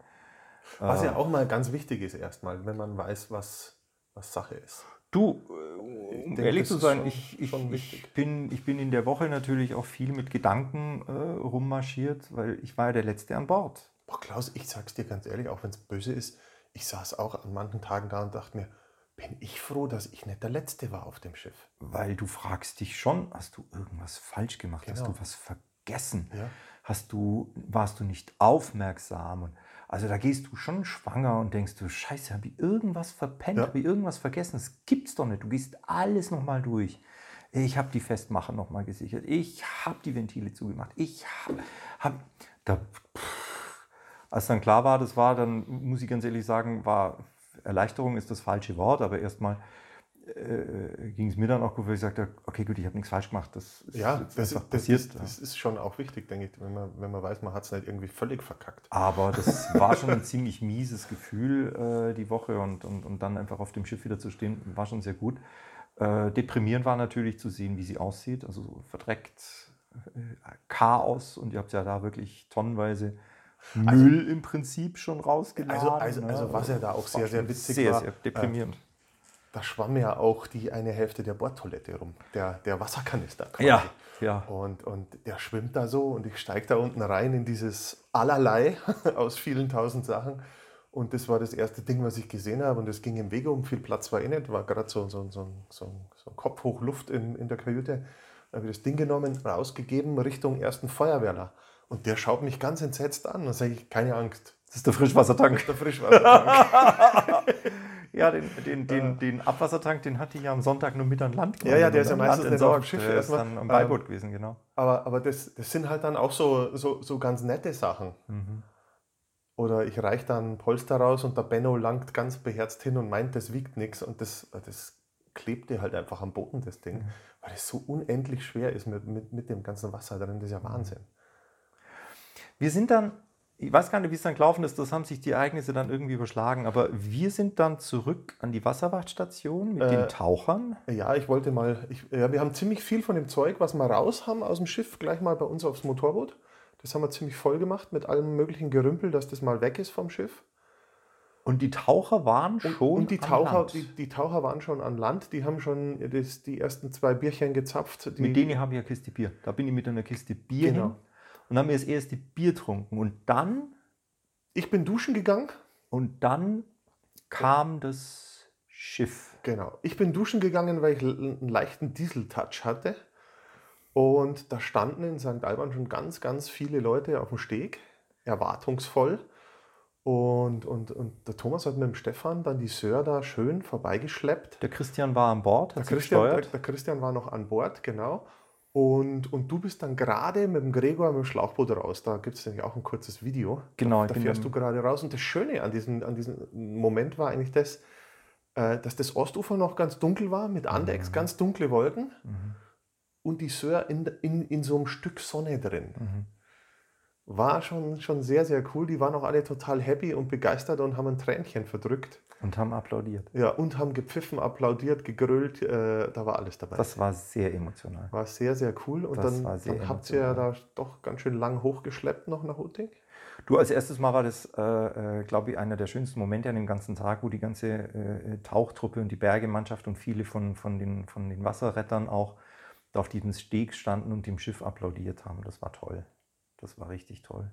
Was Äh. ja auch mal ganz wichtig ist erstmal, wenn man weiß, was, was Sache ist. Du, äh, um denke, ehrlich zu sein, schon- ich, ich, ich, bin, ich bin in der Woche natürlich auch viel mit Gedanken äh, rummarschiert, weil ich war ja der Letzte an Bord. Boah, Klaus, ich sag's dir ganz ehrlich, auch wenn es böse ist, ich saß auch an manchen Tagen da und dachte mir, bin ich froh, dass ich nicht der Letzte war auf dem Schiff. Weil du fragst dich schon, hast du irgendwas falsch gemacht? Hast Genau. du was vergessen? Ja. Hast du, warst du nicht aufmerksam? Und also da gehst du schon schwanger und denkst du, scheiße, habe ich irgendwas verpennt, Ja. habe ich irgendwas vergessen? Das gibt's doch nicht. Du gehst alles nochmal durch. Ich habe die Festmacher nochmal gesichert. Ich habe die Ventile zugemacht. Ich habe... Hab, da, pff, als dann klar war, das war, dann muss ich ganz ehrlich sagen, war Erleichterung ist das falsche Wort, aber erstmal äh, ging es mir dann auch gut, weil ich sagte, okay, gut, ich habe nichts falsch gemacht. Das ist Ja, jetzt das, einfach ist, passiert. das, das ist schon auch wichtig, denke ich, wenn man, wenn man weiß, man hat es nicht irgendwie völlig verkackt. Aber das war schon ein ziemlich mieses Gefühl äh, die Woche und, und, und dann einfach auf dem Schiff wieder zu stehen, war schon sehr gut. Äh, deprimierend war natürlich zu sehen, wie sie aussieht, also so verdreckt, äh, Chaos und ihr habt ja da wirklich tonnenweise Müll im Prinzip schon rausgeladen. Also- also- ne? also was ja da auch sehr, sehr witzig sehr, war, sehr deprimierend. Da schwamm ja auch die eine Hälfte der Bordtoilette rum, der, der Wasserkanister. quasi. ja, ja. Und, und der schwimmt da so und ich steige da unten rein in dieses Allerlei aus vielen tausend Sachen. Und das war das erste Ding, was ich gesehen habe. Und es ging im Wege um, viel Platz war eh nicht. War gerade so, so, so, so, so ein Kopf hoch Luft in, in der Kajüte. Da habe ich das Ding genommen, rausgegeben Richtung ersten Feuerwehrler. Und der schaut mich ganz entsetzt an. Und sage ich, keine Angst. Das ist der Frischwassertank. Der Frischwassertank. Ja, den, den, den, den Abwassertank, den hatte ich ja am Sonntag nur mit an Land Ja, ja, der ist ja meistens nicht auf dem. Schiff Der ist dann am Beiboot gewesen, genau. Aber, aber das, das sind halt dann auch so, so, so ganz nette Sachen. Oder ich reiche dann ein Polster raus und der Benno langt ganz beherzt hin und meint, das wiegt nichts. Und das, das klebte halt einfach am Boden, das Ding. Weil es so unendlich schwer ist mit, mit, mit dem ganzen Wasser drin. Das ist ja Wahnsinn. Wir sind dann, ich weiß gar nicht, wie es dann gelaufen ist, das haben sich die Ereignisse dann irgendwie überschlagen, aber wir sind dann zurück an die Wasserwachtstation mit Äh, den Tauchern. Ja, ich wollte mal, ich, ja, wir haben ziemlich viel von dem Zeug, was wir raus haben aus dem Schiff, gleich mal bei uns aufs Motorboot. Das haben wir ziemlich voll gemacht mit allem möglichen Gerümpel, dass das mal weg ist vom Schiff. Und die Taucher waren schon Und die an Taucher, Land. die, die Taucher waren schon an Land, die haben schon das, die ersten zwei Bierchen gezapft. Mit denen habe ich eine Kiste Bier. Da bin ich mit einer Kiste Bier Genau. hin und haben mir das erste Bier getrunken. Und dann, ich bin duschen gegangen. und dann kam das Schiff. Genau. Ich bin duschen gegangen, weil ich einen leichten Diesel-Touch hatte. Und da standen in St. Alban schon ganz, ganz viele Leute auf dem Steg, erwartungsvoll. Und, und, und der Thomas hat mit dem Stefan dann die Sör da schön vorbeigeschleppt. Der Christian war an Bord, Der hat sie Christian, der, der Christian war noch an Bord, genau. Und, und du bist dann gerade mit dem Gregor mit dem Schlauchboot raus. Da gibt es nämlich auch ein kurzes Video. Genau, Da, da fährst du gerade raus. Und das Schöne an diesem, an diesem Moment war eigentlich das, äh, dass das Ostufer noch ganz dunkel war, mit Andecks, Mhm. ganz dunkle Wolken. Und die Sör in, in, in so einem Stück Sonne drin. Mhm. War schon, schon sehr, sehr cool. Die waren auch alle total happy und begeistert und haben ein Tränchen verdrückt. Und haben applaudiert. Ja, und haben gepfiffen, applaudiert, gegrölt. Äh, da war alles dabei. Das war sehr emotional. War sehr, sehr cool. Und Das dann, war sehr dann habt ihr ja da doch ganz schön lang hochgeschleppt noch nach Uting. Du, als erstes Mal war das, äh, äh, glaube ich, einer der schönsten Momente an dem ganzen Tag, wo die ganze äh, Tauchtruppe und die Bergemannschaft und viele von, von, den, von den Wasserrettern auch auf diesem Steg standen und dem Schiff applaudiert haben. Das war toll. Das war richtig toll.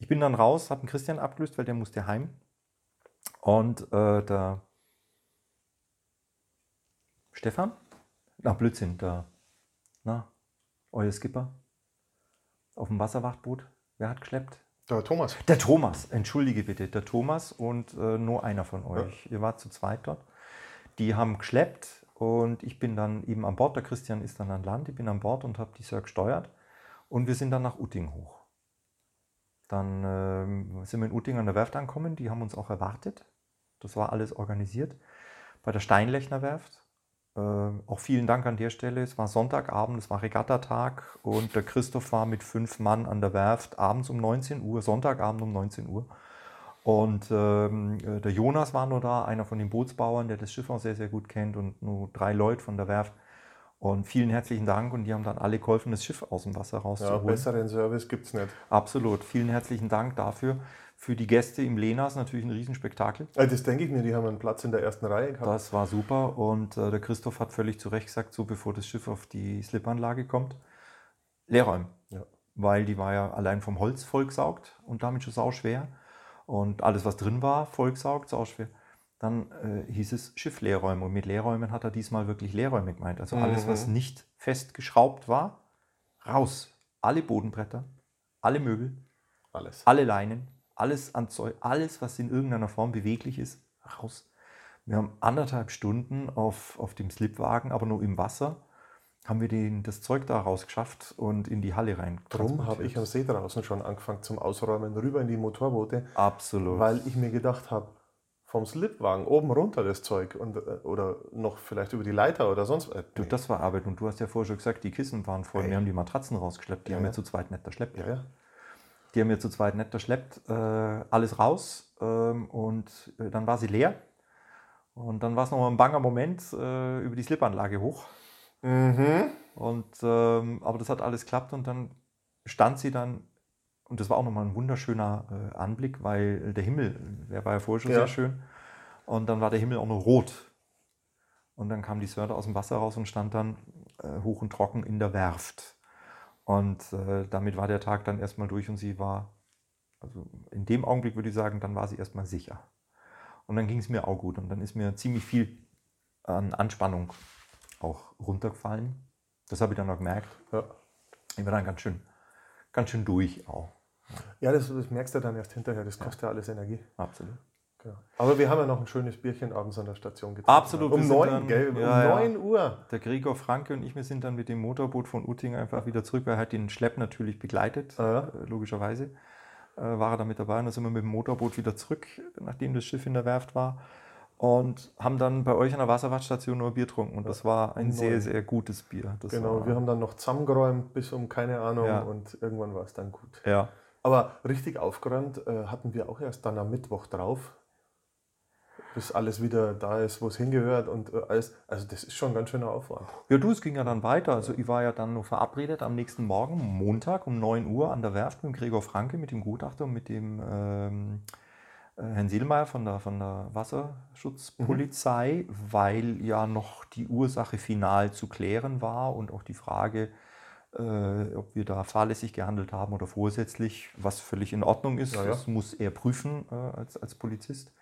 Ich bin dann raus, habe einen Christian abgelöst, weil der musste heim. Und äh, der Stefan? Na, Blödsinn, der, na, euer Skipper auf dem Wasserwachtboot. Wer hat geschleppt? Der Thomas. Der Thomas, entschuldige bitte, der Thomas und äh, nur einer von euch. Ihr wart zu zweit dort. Die haben geschleppt und ich bin dann eben an Bord. Der Christian ist dann an Land. Ich bin an Bord und habe die Sir gesteuert. Und wir sind dann nach Utting hoch. Dann ähm, sind wir in Utting an der Werft angekommen. Die haben uns auch erwartet. Das war alles organisiert. Bei der Steinlechner Werft. Äh, auch vielen Dank an der Stelle. Es war Sonntagabend, es war Regattatag und der Christoph war mit fünf Mann an der Werft abends um 19 Uhr, Sonntagabend um 19 Uhr. Und ähm, äh, der Jonas war nur da, einer von den Bootsbauern, der das Schiff auch sehr, sehr gut kennt und nur drei Leute von der Werft. Und vielen herzlichen Dank und die haben dann alle geholfen, das Schiff aus dem Wasser Ja, rauszuholen. besseren Service gibt es nicht. Absolut. Vielen herzlichen Dank dafür. Für die Gäste im Lenas natürlich ein Riesenspektakel. Äh, Das denke ich mir, die haben einen Platz in der ersten Reihe gehabt. Das war super und äh, der Christoph hat völlig zu Recht gesagt, so bevor das Schiff auf die Slipanlage kommt, Leerräumen. Ja. Weil die war ja allein vom Holz vollgesaugt und damit schon sauschwer. Und alles, was drin war, vollgesaugt, sauschwer. Dann äh, hieß es Schiff Leerräumen. Und mit Leerräumen hat er diesmal wirklich Leerräume gemeint. Also alles, Mhm. was nicht festgeschraubt war, raus. Alle Bodenbretter, alle Möbel, Alles. alle Leinen, alles an Zeug, alles, was in irgendeiner Form beweglich ist, raus. Wir haben anderthalb Stunden auf, auf dem Slipwagen, aber nur im Wasser, haben wir den, das Zeug da rausgeschafft und in die Halle rein. Drum habe ich am See draußen schon angefangen zum Ausräumen, rüber in die Motorboote, Absolut. weil ich mir gedacht habe, vom Slipwagen oben runter das Zeug und, äh, oder noch vielleicht über die Leiter oder sonst was. du, das war Arbeit und du hast ja vorher schon gesagt, die Kissen waren voll. Ey. Wir haben die Matratzen rausgeschleppt, die Ja, haben wir zu zweit nicht verschleppt. ja, ja. Die haben wir zu zweit nicht verschleppt, äh, alles raus ähm, und äh, dann war sie leer. Und dann war es nochmal ein banger Moment äh, über die Slipanlage hoch. Mhm. Und, ähm, aber das hat alles geklappt und dann stand sie dann, und das war auch nochmal ein wunderschöner äh, Anblick, weil der Himmel, der war ja vorher schon Ja. sehr schön, und dann war der Himmel auch noch rot. Und dann kam die Sörde aus dem Wasser raus und stand dann äh, hoch und trocken in der Werft. Und äh, damit war der Tag dann erstmal durch und sie war, also in dem Augenblick würde ich sagen, dann war sie erstmal sicher. Und dann ging es mir auch gut und dann ist mir ziemlich viel an Anspannung auch runtergefallen. Das habe ich dann auch gemerkt. Ja, Ich war dann ganz schön, ganz schön durch auch. Ja das, das merkst du dann erst hinterher, das kostet ja alles Energie. Absolut. Genau. Aber wir haben ja noch ein schönes Bierchen abends an der Station getrunken. Absolut, Um sind neun, dann- gell? Um ja, ja. neun Uhr. Der Gregor Franke und ich, wir sind dann mit dem Motorboot von Utting einfach wieder zurück, weil er hat den Schlepp natürlich begleitet, Ja. äh, logischerweise. Äh, war er da mit dabei und dann sind wir mit dem Motorboot wieder zurück, nachdem das Schiff in der Werft war. Und haben dann bei euch an der Wasserwachtstation nur Bier getrunken. Und das war ein Um sehr, neun. sehr gutes Bier. Das Genau, wir haben dann noch zusammengeräumt bis um keine Ahnung Ja. und irgendwann war es dann gut. ja, Aber richtig aufgeräumt äh, hatten wir auch erst dann am Mittwoch drauf, bis alles wieder da ist, wo es hingehört und äh, alles. Also das ist schon ein ganz schöner Aufwand. Ja, du, es ging ja dann weiter. Also ich war ja dann nur verabredet am nächsten Morgen, Montag um 9 Uhr an der Werft mit dem Gregor Franke, mit dem Gutachter und mit dem ähm, äh, Herrn Seelmeier von der, von der Wasserschutzpolizei, weil ja noch die Ursache final zu klären war und auch die Frage, äh, ob wir da fahrlässig gehandelt haben oder vorsätzlich, was völlig in Ordnung ist. Ja, ja. Das muss er prüfen äh, als, als Polizist.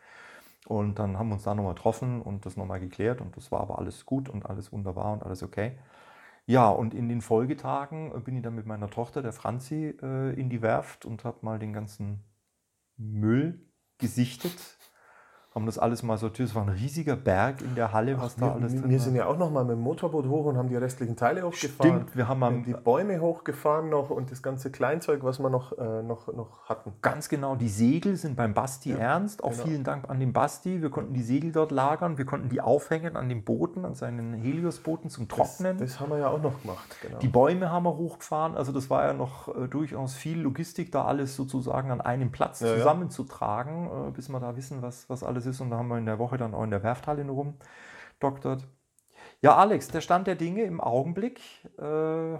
Und dann haben wir uns da nochmal getroffen und das nochmal geklärt und das war aber alles gut und alles wunderbar und alles okay. Ja, und in den Folgetagen äh, bin ich dann mit meiner Tochter, der Franzi, äh, in die Werft und habe mal den ganzen Müll gesichtet, haben das alles mal sortiert. Es war ein riesiger Berg in der Halle, was da wir, alles drin wir war. sind ja auch noch mal mit dem Motorboot hoch und haben die restlichen Teile hochgefahren. Stimmt, wir haben am- die Bäume hochgefahren noch und das ganze Kleinzeug, was wir noch, äh, noch, noch hatten. Ganz genau, die Segel sind beim Basti Ernst. Auch genau. vielen Dank an den Basti. Wir konnten die Segel dort lagern. Wir konnten die aufhängen an den Booten, an seinen Helios-Booten zum Das, Trocknen. das haben wir ja auch noch gemacht. Genau. Die Bäume haben wir hochgefahren. Also das war ja noch äh, durchaus viel Logistik, da alles sozusagen an einem Platz Ja, ja. zusammenzutragen, äh, bis wir da wissen, was, was alles ist. Und da haben wir in der Woche dann auch in der Werfthalle rumdoktert. Ja, Alex, der Stand der Dinge im Augenblick. Äh,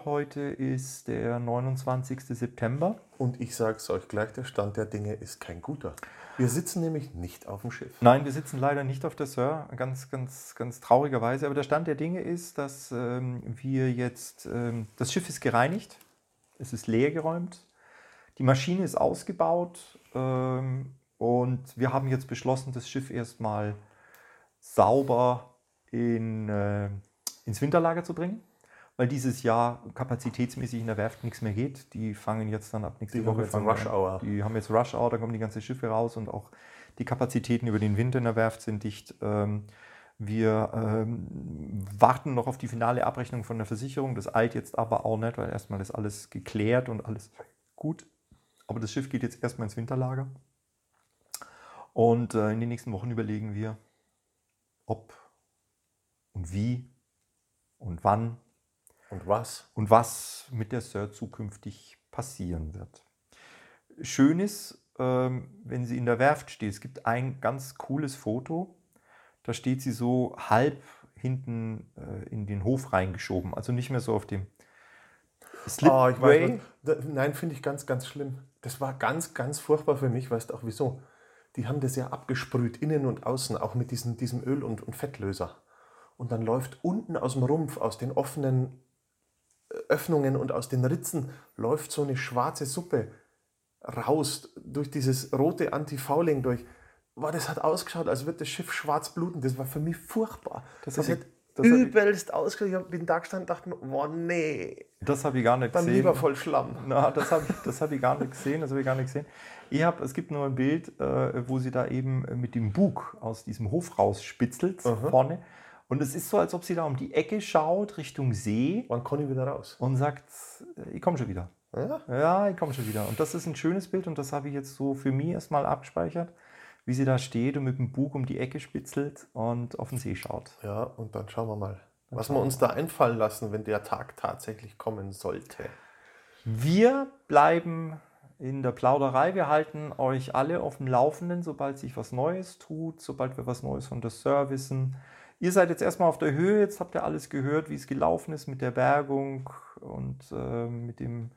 heute ist der 29. September. Und ich sage es euch gleich, der Stand der Dinge ist kein guter. Wir sitzen nämlich nicht auf dem Schiff. Nein, wir sitzen leider nicht auf der Sir, ganz, ganz, ganz traurigerweise. Aber der Stand der Dinge ist, dass ähm, wir jetzt, ähm, das Schiff ist gereinigt, es ist leer geräumt, die Maschine ist ausgebaut ähm, und wir haben jetzt beschlossen, das Schiff erstmal sauber in, äh, ins Winterlager zu bringen. Weil dieses Jahr kapazitätsmäßig in der Werft nichts mehr geht. Die fangen jetzt dann ab nächste Die haben Woche jetzt fangen Rush an. Hour. Die haben jetzt Rush Hour, da kommen die ganzen Schiffe raus und auch die Kapazitäten über den Winter in der Werft sind dicht. Ähm, wir ähm, warten noch auf die finale Abrechnung von der Versicherung. Das eilt jetzt aber auch nicht, weil erstmal ist alles geklärt und alles gut. Aber das Schiff geht jetzt erstmal ins Winterlager. Und äh, in den nächsten Wochen überlegen wir, ob und wie und wann Und was? und was mit der Sir zukünftig passieren wird. Schön ist, ähm, wenn sie in der Werft steht. Es gibt ein ganz cooles Foto. Da steht sie so halb hinten äh, in den Hof reingeschoben. Also nicht mehr so auf dem Oh, was- da, nein, finde ich ganz, ganz schlimm. Das war ganz, ganz furchtbar für mich. Weißt du auch wieso? Die haben das ja abgesprüht, innen und außen, auch mit diesem, diesem Öl- und, und Fettlöser. Und dann läuft unten aus dem Rumpf, aus den offenen äh, Öffnungen und aus den Ritzen, läuft so eine schwarze Suppe raus durch dieses rote Anti-Fouling durch. Boah, das hat ausgeschaut, als würde das Schiff schwarz bluten. Das war für mich furchtbar. Das Das, hat übelst ausgeschaut. Ich bin da gestanden und dachte mir, boah, nee. Das habe ich gar nicht Dann gesehen. lieber voll Schlamm. Na, das habe ich, das hab ich gar nicht gesehen. Das habe ich gar nicht gesehen. Ich hab, es gibt nur ein Bild, äh, wo sie da eben mit dem Bug aus diesem Hof rausspitzelt vorne. Und es ist so, als ob sie da um die Ecke schaut, Richtung See Wann komme ich wieder raus? und sagt, äh, ich komme schon wieder. Ja? Ja, ich komme schon wieder. Und das ist ein schönes Bild und das habe ich jetzt so für mich erstmal abgespeichert, wie sie da steht und mit dem Bug um die Ecke spitzelt und auf den See schaut. ja, und dann schauen wir mal, was wir uns da einfallen lassen, wenn der Tag tatsächlich kommen sollte. Wir bleiben in der Plauderei. Wir halten euch alle auf dem Laufenden, sobald sich was Neues tut, sobald wir was Neues von der Sir wissen. Ihr seid jetzt erstmal auf der Höhe, jetzt habt ihr alles gehört, wie es gelaufen ist mit der Bergung und äh, mit dem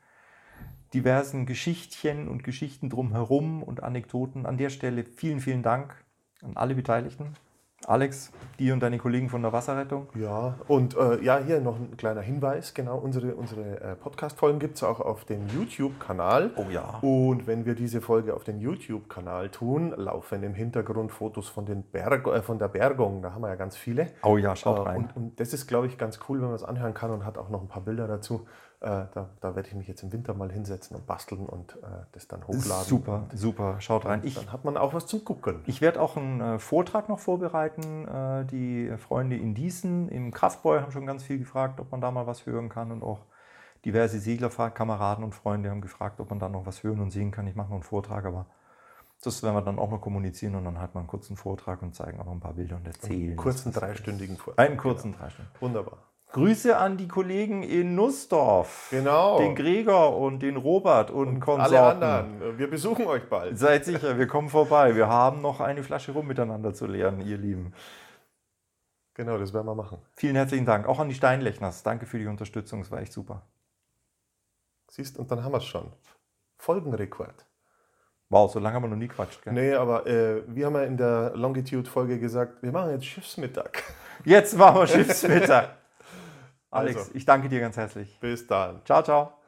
diversen Geschichtchen und Geschichten drumherum und Anekdoten. An der Stelle vielen, vielen Dank an alle Beteiligten. Alex, dir und deine Kollegen von der Wasserrettung. Ja, und äh, ja, hier noch ein kleiner Hinweis. Genau, unsere, unsere äh, Podcast-Folgen gibt es auch auf dem YouTube-Kanal. Oh ja. Und wenn wir diese Folge auf den YouTube-Kanal tun, laufen im Hintergrund Fotos von, den Berg, äh, von der Bergung. Da haben wir ja ganz viele. Oh ja, schaut Äh, rein. Und, und das ist, glaube ich, ganz cool, wenn man es anhören kann und hat auch noch ein paar Bilder dazu. Äh, da, da werde ich mich jetzt im Winter mal hinsetzen und basteln und äh, das dann hochladen. Super, super, schaut rein. Ich, Dann hat man auch was zum Gucken. Ich werde auch einen äh, Vortrag noch vorbereiten. Äh, die Freunde in Diesen im Kraftboy haben schon ganz viel gefragt, ob man da mal was hören kann. Und auch diverse Seglerkameraden und Freunde haben gefragt, ob man da noch was hören und sehen kann. Ich mache noch einen Vortrag, aber das werden wir dann auch noch kommunizieren und dann halt mal einen kurzen Vortrag und zeigen auch noch ein paar Bilder und erzählen. Kurzen was- was- dreistündigen Vortrag. Einen kurzen drei Stunden. Wunderbar. Grüße an die Kollegen in Nussdorf. Genau. Den Gregor und den Robert und, Konsorten. Alle anderen. Wir besuchen euch bald. Seid sicher, wir kommen vorbei. Wir haben noch eine Flasche rum miteinander zu leeren, ihr Lieben. Genau, das werden wir machen. Vielen herzlichen Dank. Auch an die Steinlechners. Danke für die Unterstützung. Es war echt super. Siehst, und dann haben wir es schon. Folgenrekord. Wow, so lange haben wir noch nie quatscht. Gell? Nee, aber äh, wir haben ja in der Longitude-Folge gesagt, wir machen jetzt Schiffsmittag. Jetzt machen wir Schiffsmittag. Alex, Also. ich danke dir ganz herzlich. Bis dann. Ciao, ciao.